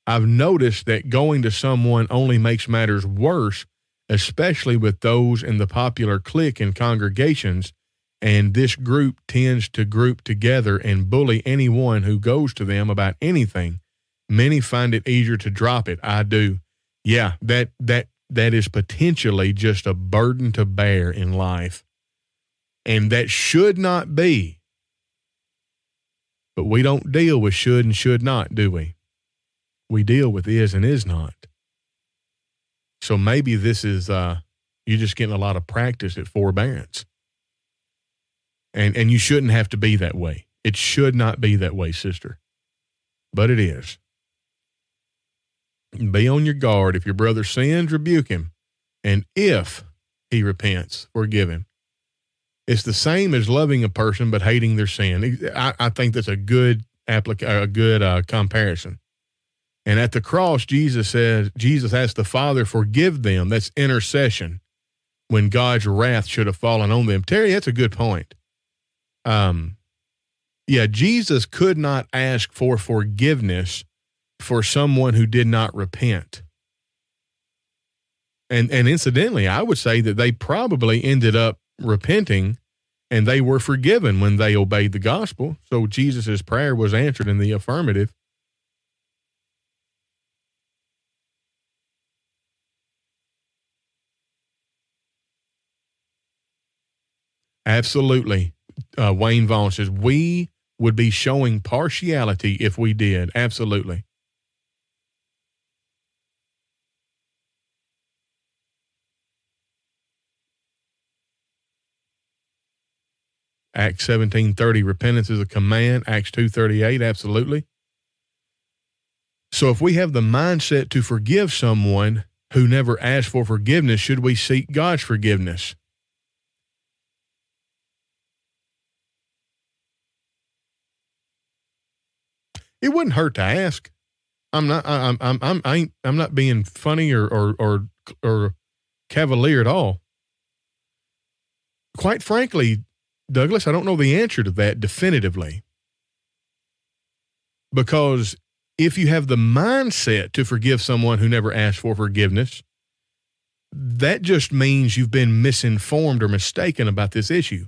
I've noticed that going to someone only makes matters worse, especially with those in the popular clique in congregations. And this group tends to group together and bully anyone who goes to them about anything. Many find it easier to drop it. I do. Yeah, that that that is potentially just a burden to bear in life. And that should not be. But we don't deal with should and should not, do we? We deal with is and is not. So maybe this is uh you're just getting a lot of practice at forbearance. And and you shouldn't have to be that way. It should not be that way, sister. But it is. Be on your guard. If your brother sins, rebuke him. And if he repents, forgive him. It's the same as loving a person but hating their sin. I, I think that's a good applica- a good uh, comparison. And at the cross, Jesus says, Jesus asked the Father, forgive them. That's intercession when God's wrath should have fallen on them. Terry, that's a good point. Um, yeah, Jesus could not ask for forgiveness for someone who did not repent. And and incidentally, I would say that they probably ended up repenting and they were forgiven when they obeyed the gospel. So Jesus' prayer was answered in the affirmative. Absolutely. Uh, Wayne Vaughn says, we would be showing partiality if we did. Absolutely. Acts 17:30 repentance is a command, Acts 2:38 absolutely. So if we have the mindset to forgive someone who never asked for forgiveness, should we seek God's forgiveness? It wouldn't hurt to ask. I'm not I'm I'm I'm I ain't, I'm not being funny or or or or cavalier at all. Quite frankly, Douglas, I don't know the answer to that definitively. Because if you have the mindset to forgive someone who never asked for forgiveness, that just means you've been misinformed or mistaken about this issue.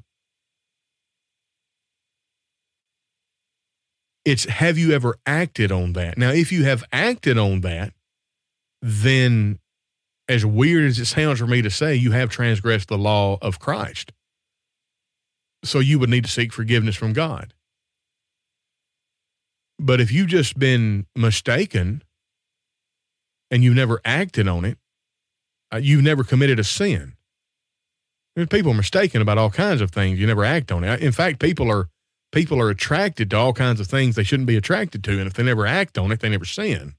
It's have you ever acted on that? Now, if you have acted on that, then as weird as it sounds for me to say, you have transgressed the law of Christ. So you would need to seek forgiveness from God. But if you've just been mistaken and you've never acted on it, uh, you've never committed a sin. There's people are mistaken about all kinds of things. You never act on it. In fact, people are people are attracted to all kinds of things they shouldn't be attracted to, and if they never act on it, they never sin.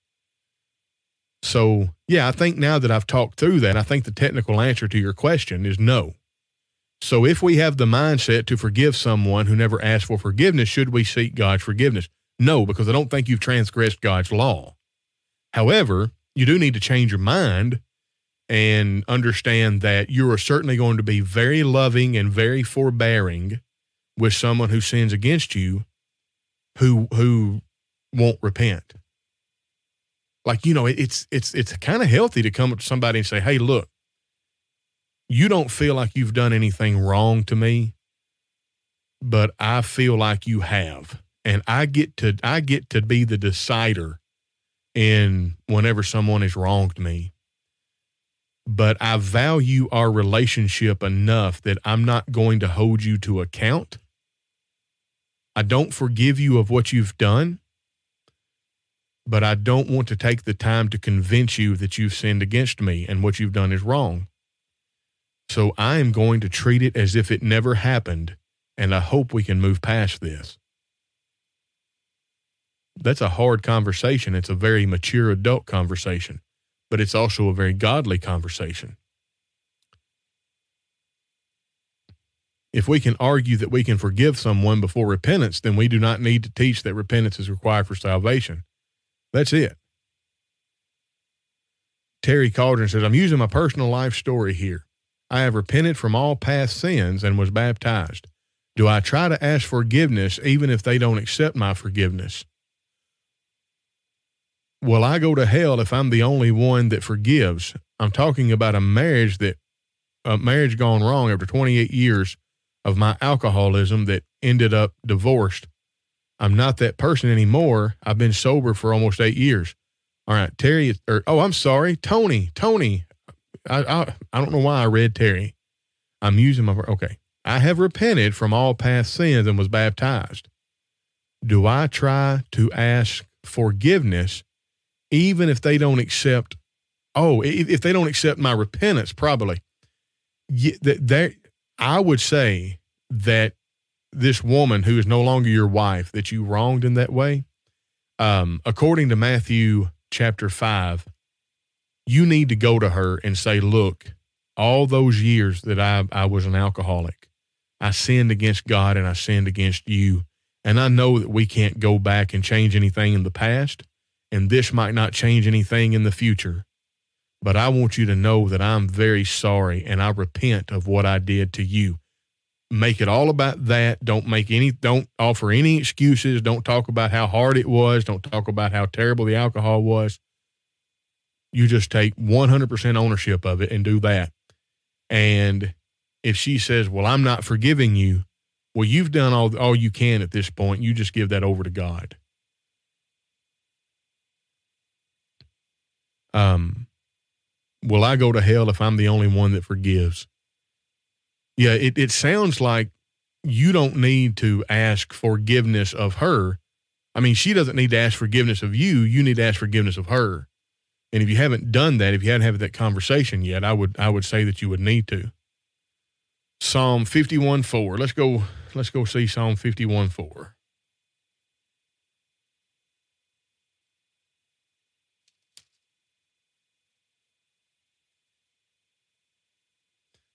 So, yeah, I think now that I've talked through that, I think the technical answer to your question is no. So if we have the mindset to forgive someone who never asked for forgiveness, should we seek God's forgiveness? No, because I don't think you've transgressed God's law. However, you do need to change your mind and understand that you are certainly going to be very loving and very forbearing with someone who sins against you who who won't repent. Like, you know, it's it's it's kind of healthy to come up to somebody and say, "Hey, look, you don't feel like you've done anything wrong to me, but I feel like you have. And I get to I get to be the decider in whenever someone has wronged me. But I value our relationship enough that I'm not going to hold you to account. I don't forgive you of what you've done, but I don't want to take the time to convince you that you've sinned against me and what you've done is wrong. So I am going to treat it as if it never happened, and I hope we can move past this. That's a hard conversation. It's a very mature adult conversation, but it's also a very godly conversation. If we can argue that we can forgive someone before repentance, then we do not need to teach that repentance is required for salvation. That's it. Terry Cauldron says, I'm using my personal life story here. I have repented from all past sins and was baptized. Do I try to ask forgiveness even if they don't accept my forgiveness? will I go to hell if I'm the only one that forgives? I'm talking about a marriage that a marriage gone wrong after 28 years of my alcoholism that ended up divorced. I'm not that person anymore. I've been sober for almost eight years. All right, Terry, or oh, I'm sorry, Tony, Tony. I I, I don't know why I read Terry. I'm using my okay. I have repented from all past sins and was baptized. Do I try to ask forgiveness even if they don't accept oh if, if they don't accept my repentance probably that i would say that this woman who is no longer your wife that you wronged in that way um, according to matthew chapter 5 you need to go to her and say look all those years that i, I was an alcoholic i sinned against god and i sinned against you and i know that we can't go back and change anything in the past and this might not change anything in the future. But I want you to know that I'm very sorry and I repent of what I did to you. Make it all about that. Don't make any, don't offer any excuses. Don't talk about how hard it was. Don't talk about how terrible the alcohol was. You just take 100% ownership of it and do that. And if she says, Well, I'm not forgiving you, well, you've done all, all you can at this point. You just give that over to God. um, will I go to hell if I'm the only one that forgives? Yeah, it, it sounds like you don't need to ask forgiveness of her. I mean, she doesn't need to ask forgiveness of you. You need to ask forgiveness of her. And if you haven't done that, if you hadn't had that conversation yet, I would I would say that you would need to. Psalm 51 4. Let's go, let's go see Psalm 51 4.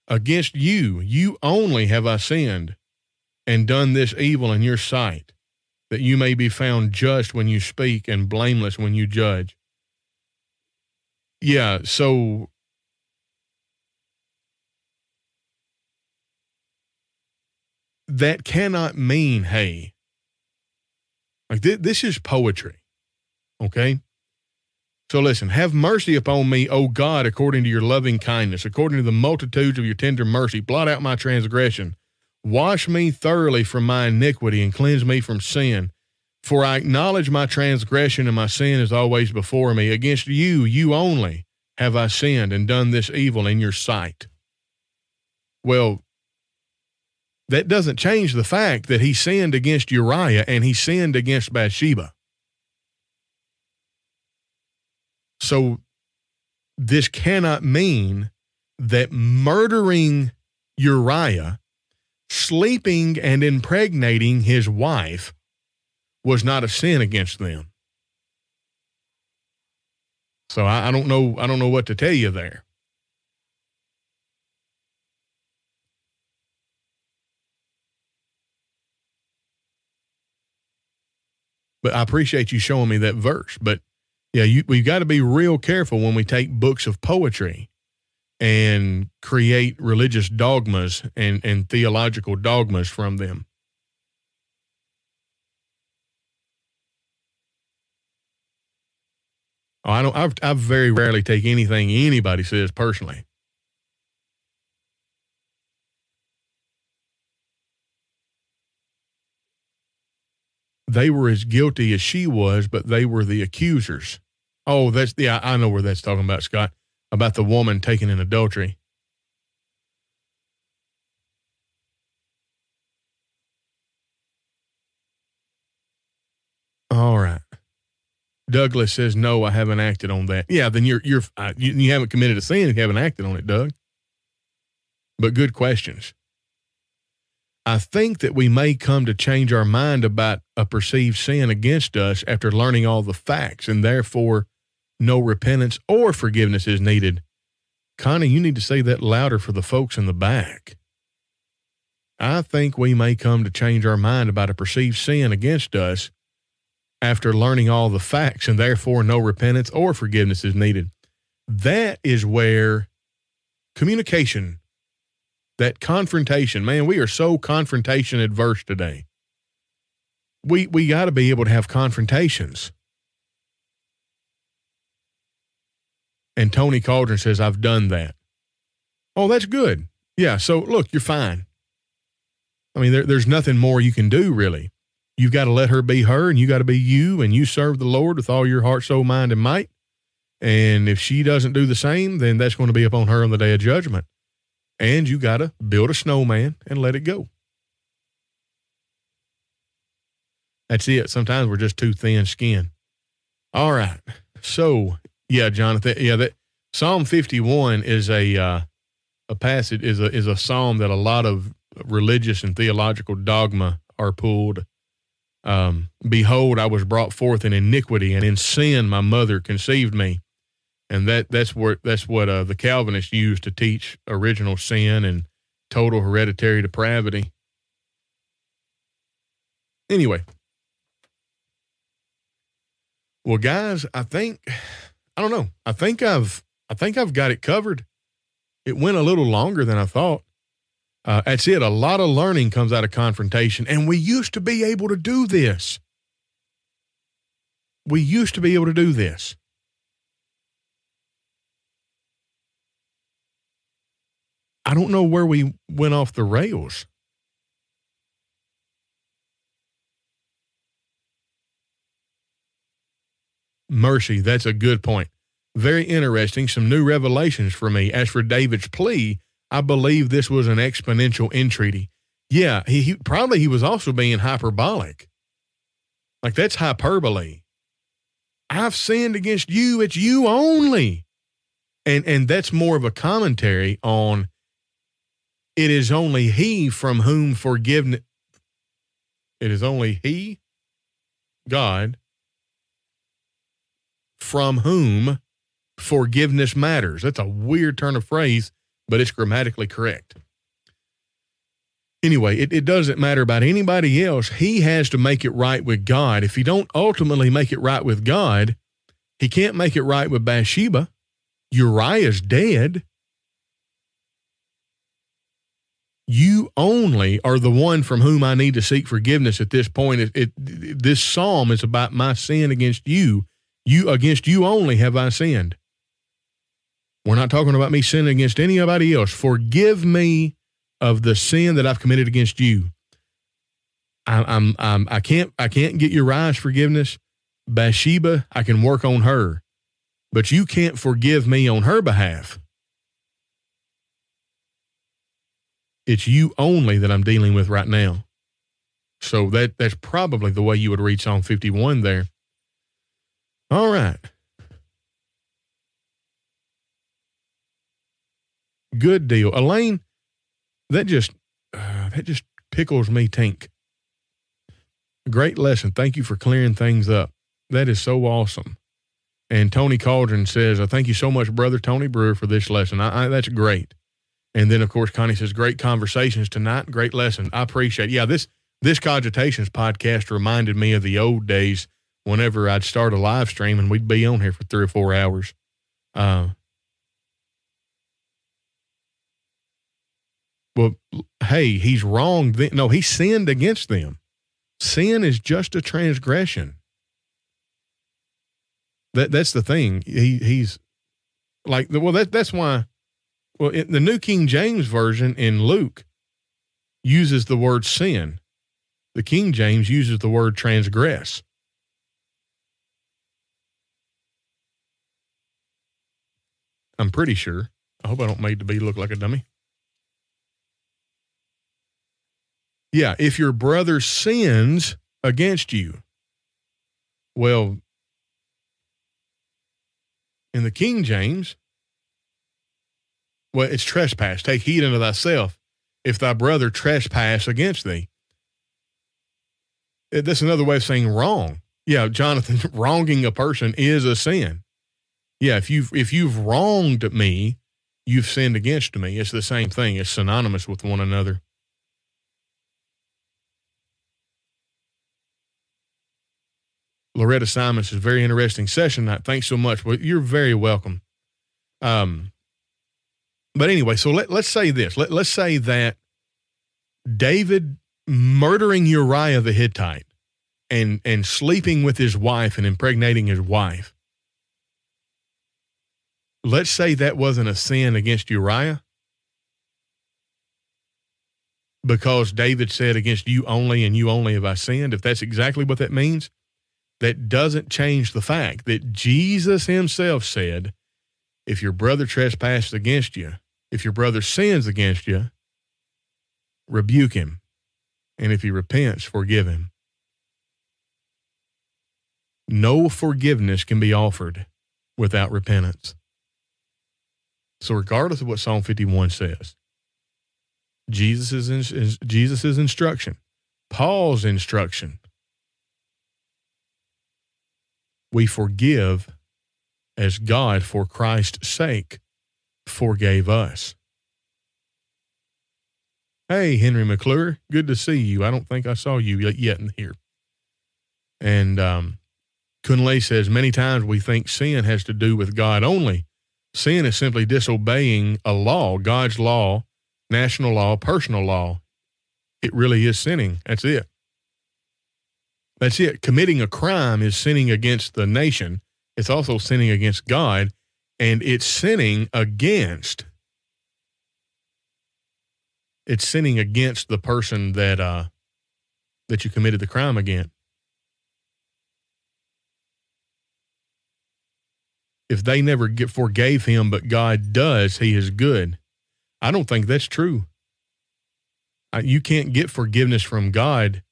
Against you, you only have I sinned and done this evil in your sight, that you may be found just when you speak and blameless when you judge. Yeah, so that cannot mean, hey, like th- this is poetry. Okay. So listen, have mercy upon me, O God, according to your loving kindness, according to the multitudes of your tender mercy. Blot out my transgression. Wash me thoroughly from my iniquity and cleanse me from sin. For I acknowledge my transgression and my sin is always before me. Against you, you only, have I sinned and done this evil in your sight. Well, that doesn't change the fact that he sinned against Uriah and he sinned against Bathsheba. So this cannot mean that murdering Uriah, sleeping and impregnating his wife was not a sin against them. So I, I, don't know. I don't know what to tell you there. But I appreciate you showing me that verse. But yeah, you, we've got to be real careful when we take books of poetry and create religious dogmas and, and theological dogmas from them. Oh, I don't. I've, I very rarely take anything anybody says personally. They were as guilty as she was, but they were the accusers. Oh, that's yeah, I know where that's talking about, Scott, about the woman taken in adultery. All right. Douglas says no, I haven't acted on that. Yeah, then you're you're uh, you, you haven't committed a sin if you haven't acted on it, Doug. But good questions. I think that we may come to change our mind about a perceived sin against us after learning all the facts, and therefore no repentance or forgiveness is needed. Connie, you need to say that louder for the folks in the back. I think we may come to change our mind about a perceived sin against us after learning all the facts, and therefore no repentance or forgiveness is needed. That is where communication, that confrontation, man, we are so confrontation adverse today. We we got to be able to have confrontations And Tony Cauldron says, I've done that. Oh, that's good. Yeah. So look, you're fine. I mean, there, there's nothing more you can do, really. You've got to let her be her, and you got to be you, and you serve the Lord with all your heart, soul, mind, and might. And if she doesn't do the same, then that's going to be upon her on the day of judgment. And you got to build a snowman and let it go. That's it. Sometimes we're just too thin skinned. All right. So, yeah, Jonathan, yeah, that Psalm 51 is a uh, a passage is a is a psalm that a lot of religious and theological dogma are pulled. Um, Behold, I was brought forth in iniquity, and in sin my mother conceived me. And that that's what that's what uh, the Calvinists used to teach original sin and total hereditary depravity. Anyway, well, guys, I think I don't know. I think I've I think I've got it covered. It went a little longer than I thought. Uh, that's it. A lot of learning comes out of confrontation, and we used to be able to do this. We used to be able to do this. I don't know where we went off the rails. Mercy, that's a good point. Very interesting. Some new revelations for me. As for David's plea, I believe this was an exponential entreaty. Yeah, he, he probably he was also being hyperbolic. Like that's hyperbole. I've sinned against you, it's you only. And and that's more of a commentary on it is only he from whom forgiveness it is only he God from whom forgiveness matters. That's a weird turn of phrase but it's grammatically correct. Anyway, it, it doesn't matter about anybody else. He has to make it right with God. If he don't ultimately make it right with God, he can't make it right with Bathsheba. Uriah's dead. You only are the one from whom I need to seek forgiveness at this point. It, it, this psalm is about my sin against you. You against you only have I sinned. We're not talking about me sinning against anybody else. Forgive me of the sin that I've committed against you. I, I'm, I'm, I can't, I can't get Uriah's forgiveness. Bathsheba, I can work on her, but you can't forgive me on her behalf. It's you only that I'm dealing with right now. So that that's probably the way you would read Psalm 51 there. All right. Good deal. Elaine, that just uh, that just pickles me tink. Great lesson. Thank you for clearing things up. That is so awesome. And Tony Cauldron says, I thank you so much, brother Tony Brewer, for this lesson. I, I, that's great. And then, of course, Connie says, great conversations tonight. Great lesson. I appreciate it. Yeah, this, this Cogitations podcast reminded me of the old days whenever I'd start a live stream and we'd be on here for three or four hours. Uh, Well, hey, he's wrong. No, he sinned against them. Sin is just a transgression. That that's the thing. He he's like well that that's why well in the New King James version in Luke uses the word sin. The King James uses the word transgress. I'm pretty sure. I hope I don't make the B look like a dummy. Yeah, if your brother sins against you, well, in the King James, well, it's trespass. Take heed unto thyself if thy brother trespass against thee. That's another way of saying wrong. Yeah, Jonathan, [LAUGHS] wronging a person is a sin. Yeah, if you've if you've wronged me, you've sinned against me. It's the same thing. It's synonymous with one another. Loretta Simons is very interesting session tonight. Thanks so much. Well, you're very welcome. Um, but anyway, so let, let's say this. Let, let's say that David murdering Uriah the Hittite and, and sleeping with his wife and impregnating his wife. let's say that wasn't a sin against Uriah because David said, Against you only and you only have I sinned. If that's exactly what that means, that doesn't change the fact that Jesus himself said, If your brother trespasses against you, if your brother sins against you, rebuke him. And if he repents, forgive him. No forgiveness can be offered without repentance. So, regardless of what Psalm 51 says, Jesus' Jesus's instruction, Paul's instruction, we forgive as God, for Christ's sake, forgave us. Hey, Henry McClure, good to see you. I don't think I saw you yet in here. And um, Kunle says many times we think sin has to do with God only. Sin is simply disobeying a law, God's law, national law, personal law. It really is sinning. That's it. That's it. Committing a crime is sinning against the nation. It's also sinning against God, and it's sinning against. It's sinning against the person that uh, that you committed the crime against. if they never get forgave him, but God does, he is good. I don't think that's true. You can't get forgiveness from God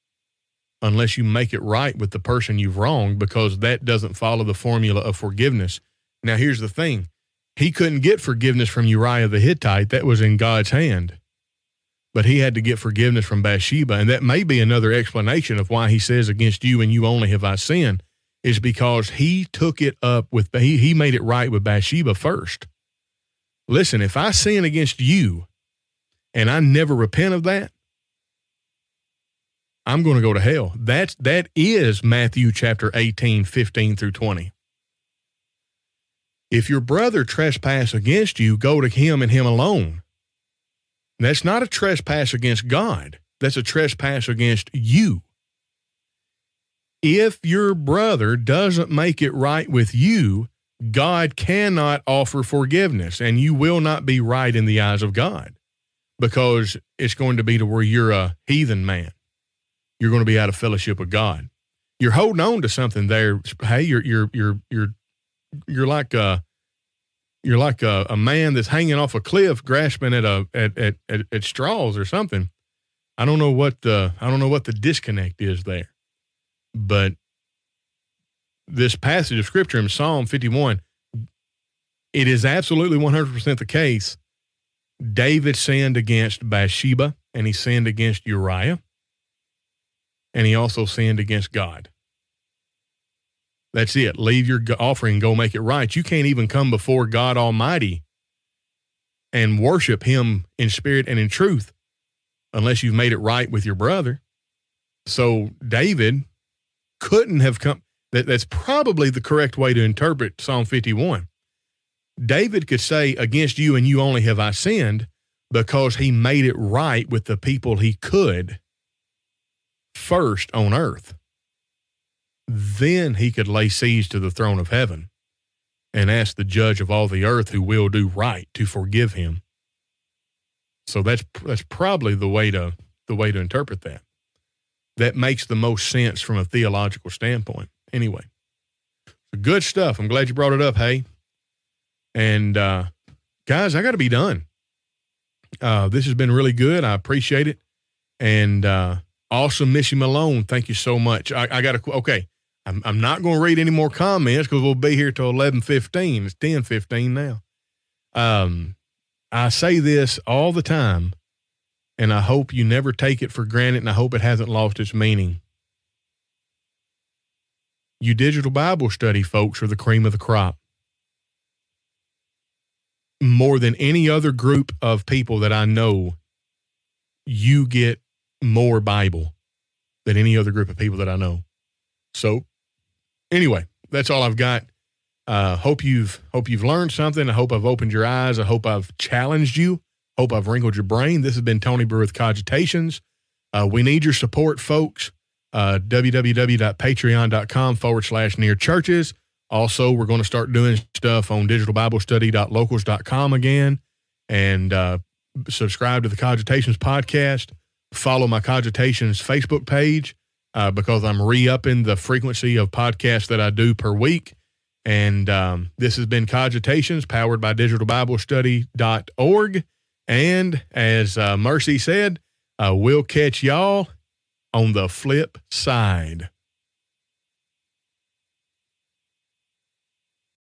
unless you make it right with the person you've wronged because that doesn't follow the formula of forgiveness. Now, here's the thing he couldn't get forgiveness from Uriah the Hittite, that was in God's hand. But he had to get forgiveness from Bathsheba. And that may be another explanation of why he says, Against you and you only have I sinned is because he took it up with he he made it right with Bathsheba first. Listen, if I sin against you and I never repent of that, I'm going to go to hell. That's that is Matthew chapter 18, 15 through 20. If your brother trespass against you, go to him and him alone. That's not a trespass against God. That's a trespass against you if your brother doesn't make it right with you, God cannot offer forgiveness and you will not be right in the eyes of God because it's going to be to where you're a heathen man. You're going to be out of fellowship with God. You're holding on to something there. Hey, you're you're you're you're you're like a you're like a, a man that's hanging off a cliff grasping at a at, at, at, at straws or something. I don't know what the I don't know what the disconnect is there. But this passage of scripture in Psalm 51, it is absolutely 100% the case. David sinned against Bathsheba and he sinned against Uriah, and he also sinned against God. That's it. Leave your offering, go make it right. You can't even come before God Almighty and worship Him in spirit and in truth unless you've made it right with your brother. So David couldn't have come. That, that's probably the correct way to interpret Psalm 51. David could say, Against you and you only have I sinned, because he made it right with the people he could first on earth. Then he could lay siege to the throne of heaven and ask the judge of all the earth who will do right to forgive him. So that's that's probably the way to the way to interpret that that makes the most sense from a theological standpoint. Anyway, good stuff. I'm glad you brought it up. Hey, and uh, guys, I got to be done. Uh, this has been really good. I appreciate it. And uh, awesome, Missy Malone. Thank you so much. I, I got to, okay. I'm, I'm not going to read any more comments because we'll be here till 11:15. It's 10:15 now. Um, I say this all the time and I hope you never take it for granted, and I hope it hasn't lost its meaning. You digital Bible study folks are the cream of the crop. More than any other group of people that I know, you get more Bible than any other group of people that I know. So, anyway, that's all I've got. Uh, hope you've hope you've learned something. I hope I've opened your eyes. I hope I've challenged you. Hope I've wrinkled your brain. This has been Tony Brewer with Cogitations. Uh, we need your support, folks. Uh, www.patreon.com forward slash near churches. Also, we're going to start doing stuff on digitalbiblestudy.locals.com again and uh, subscribe to the Cogitations podcast. Follow my Cogitations Facebook page uh, because I'm re upping the frequency of podcasts that I do per week. And um, this has been Cogitations powered by digitalbiblestudy.org. And as uh, Mercy said, uh, we'll catch y'all on the flip side.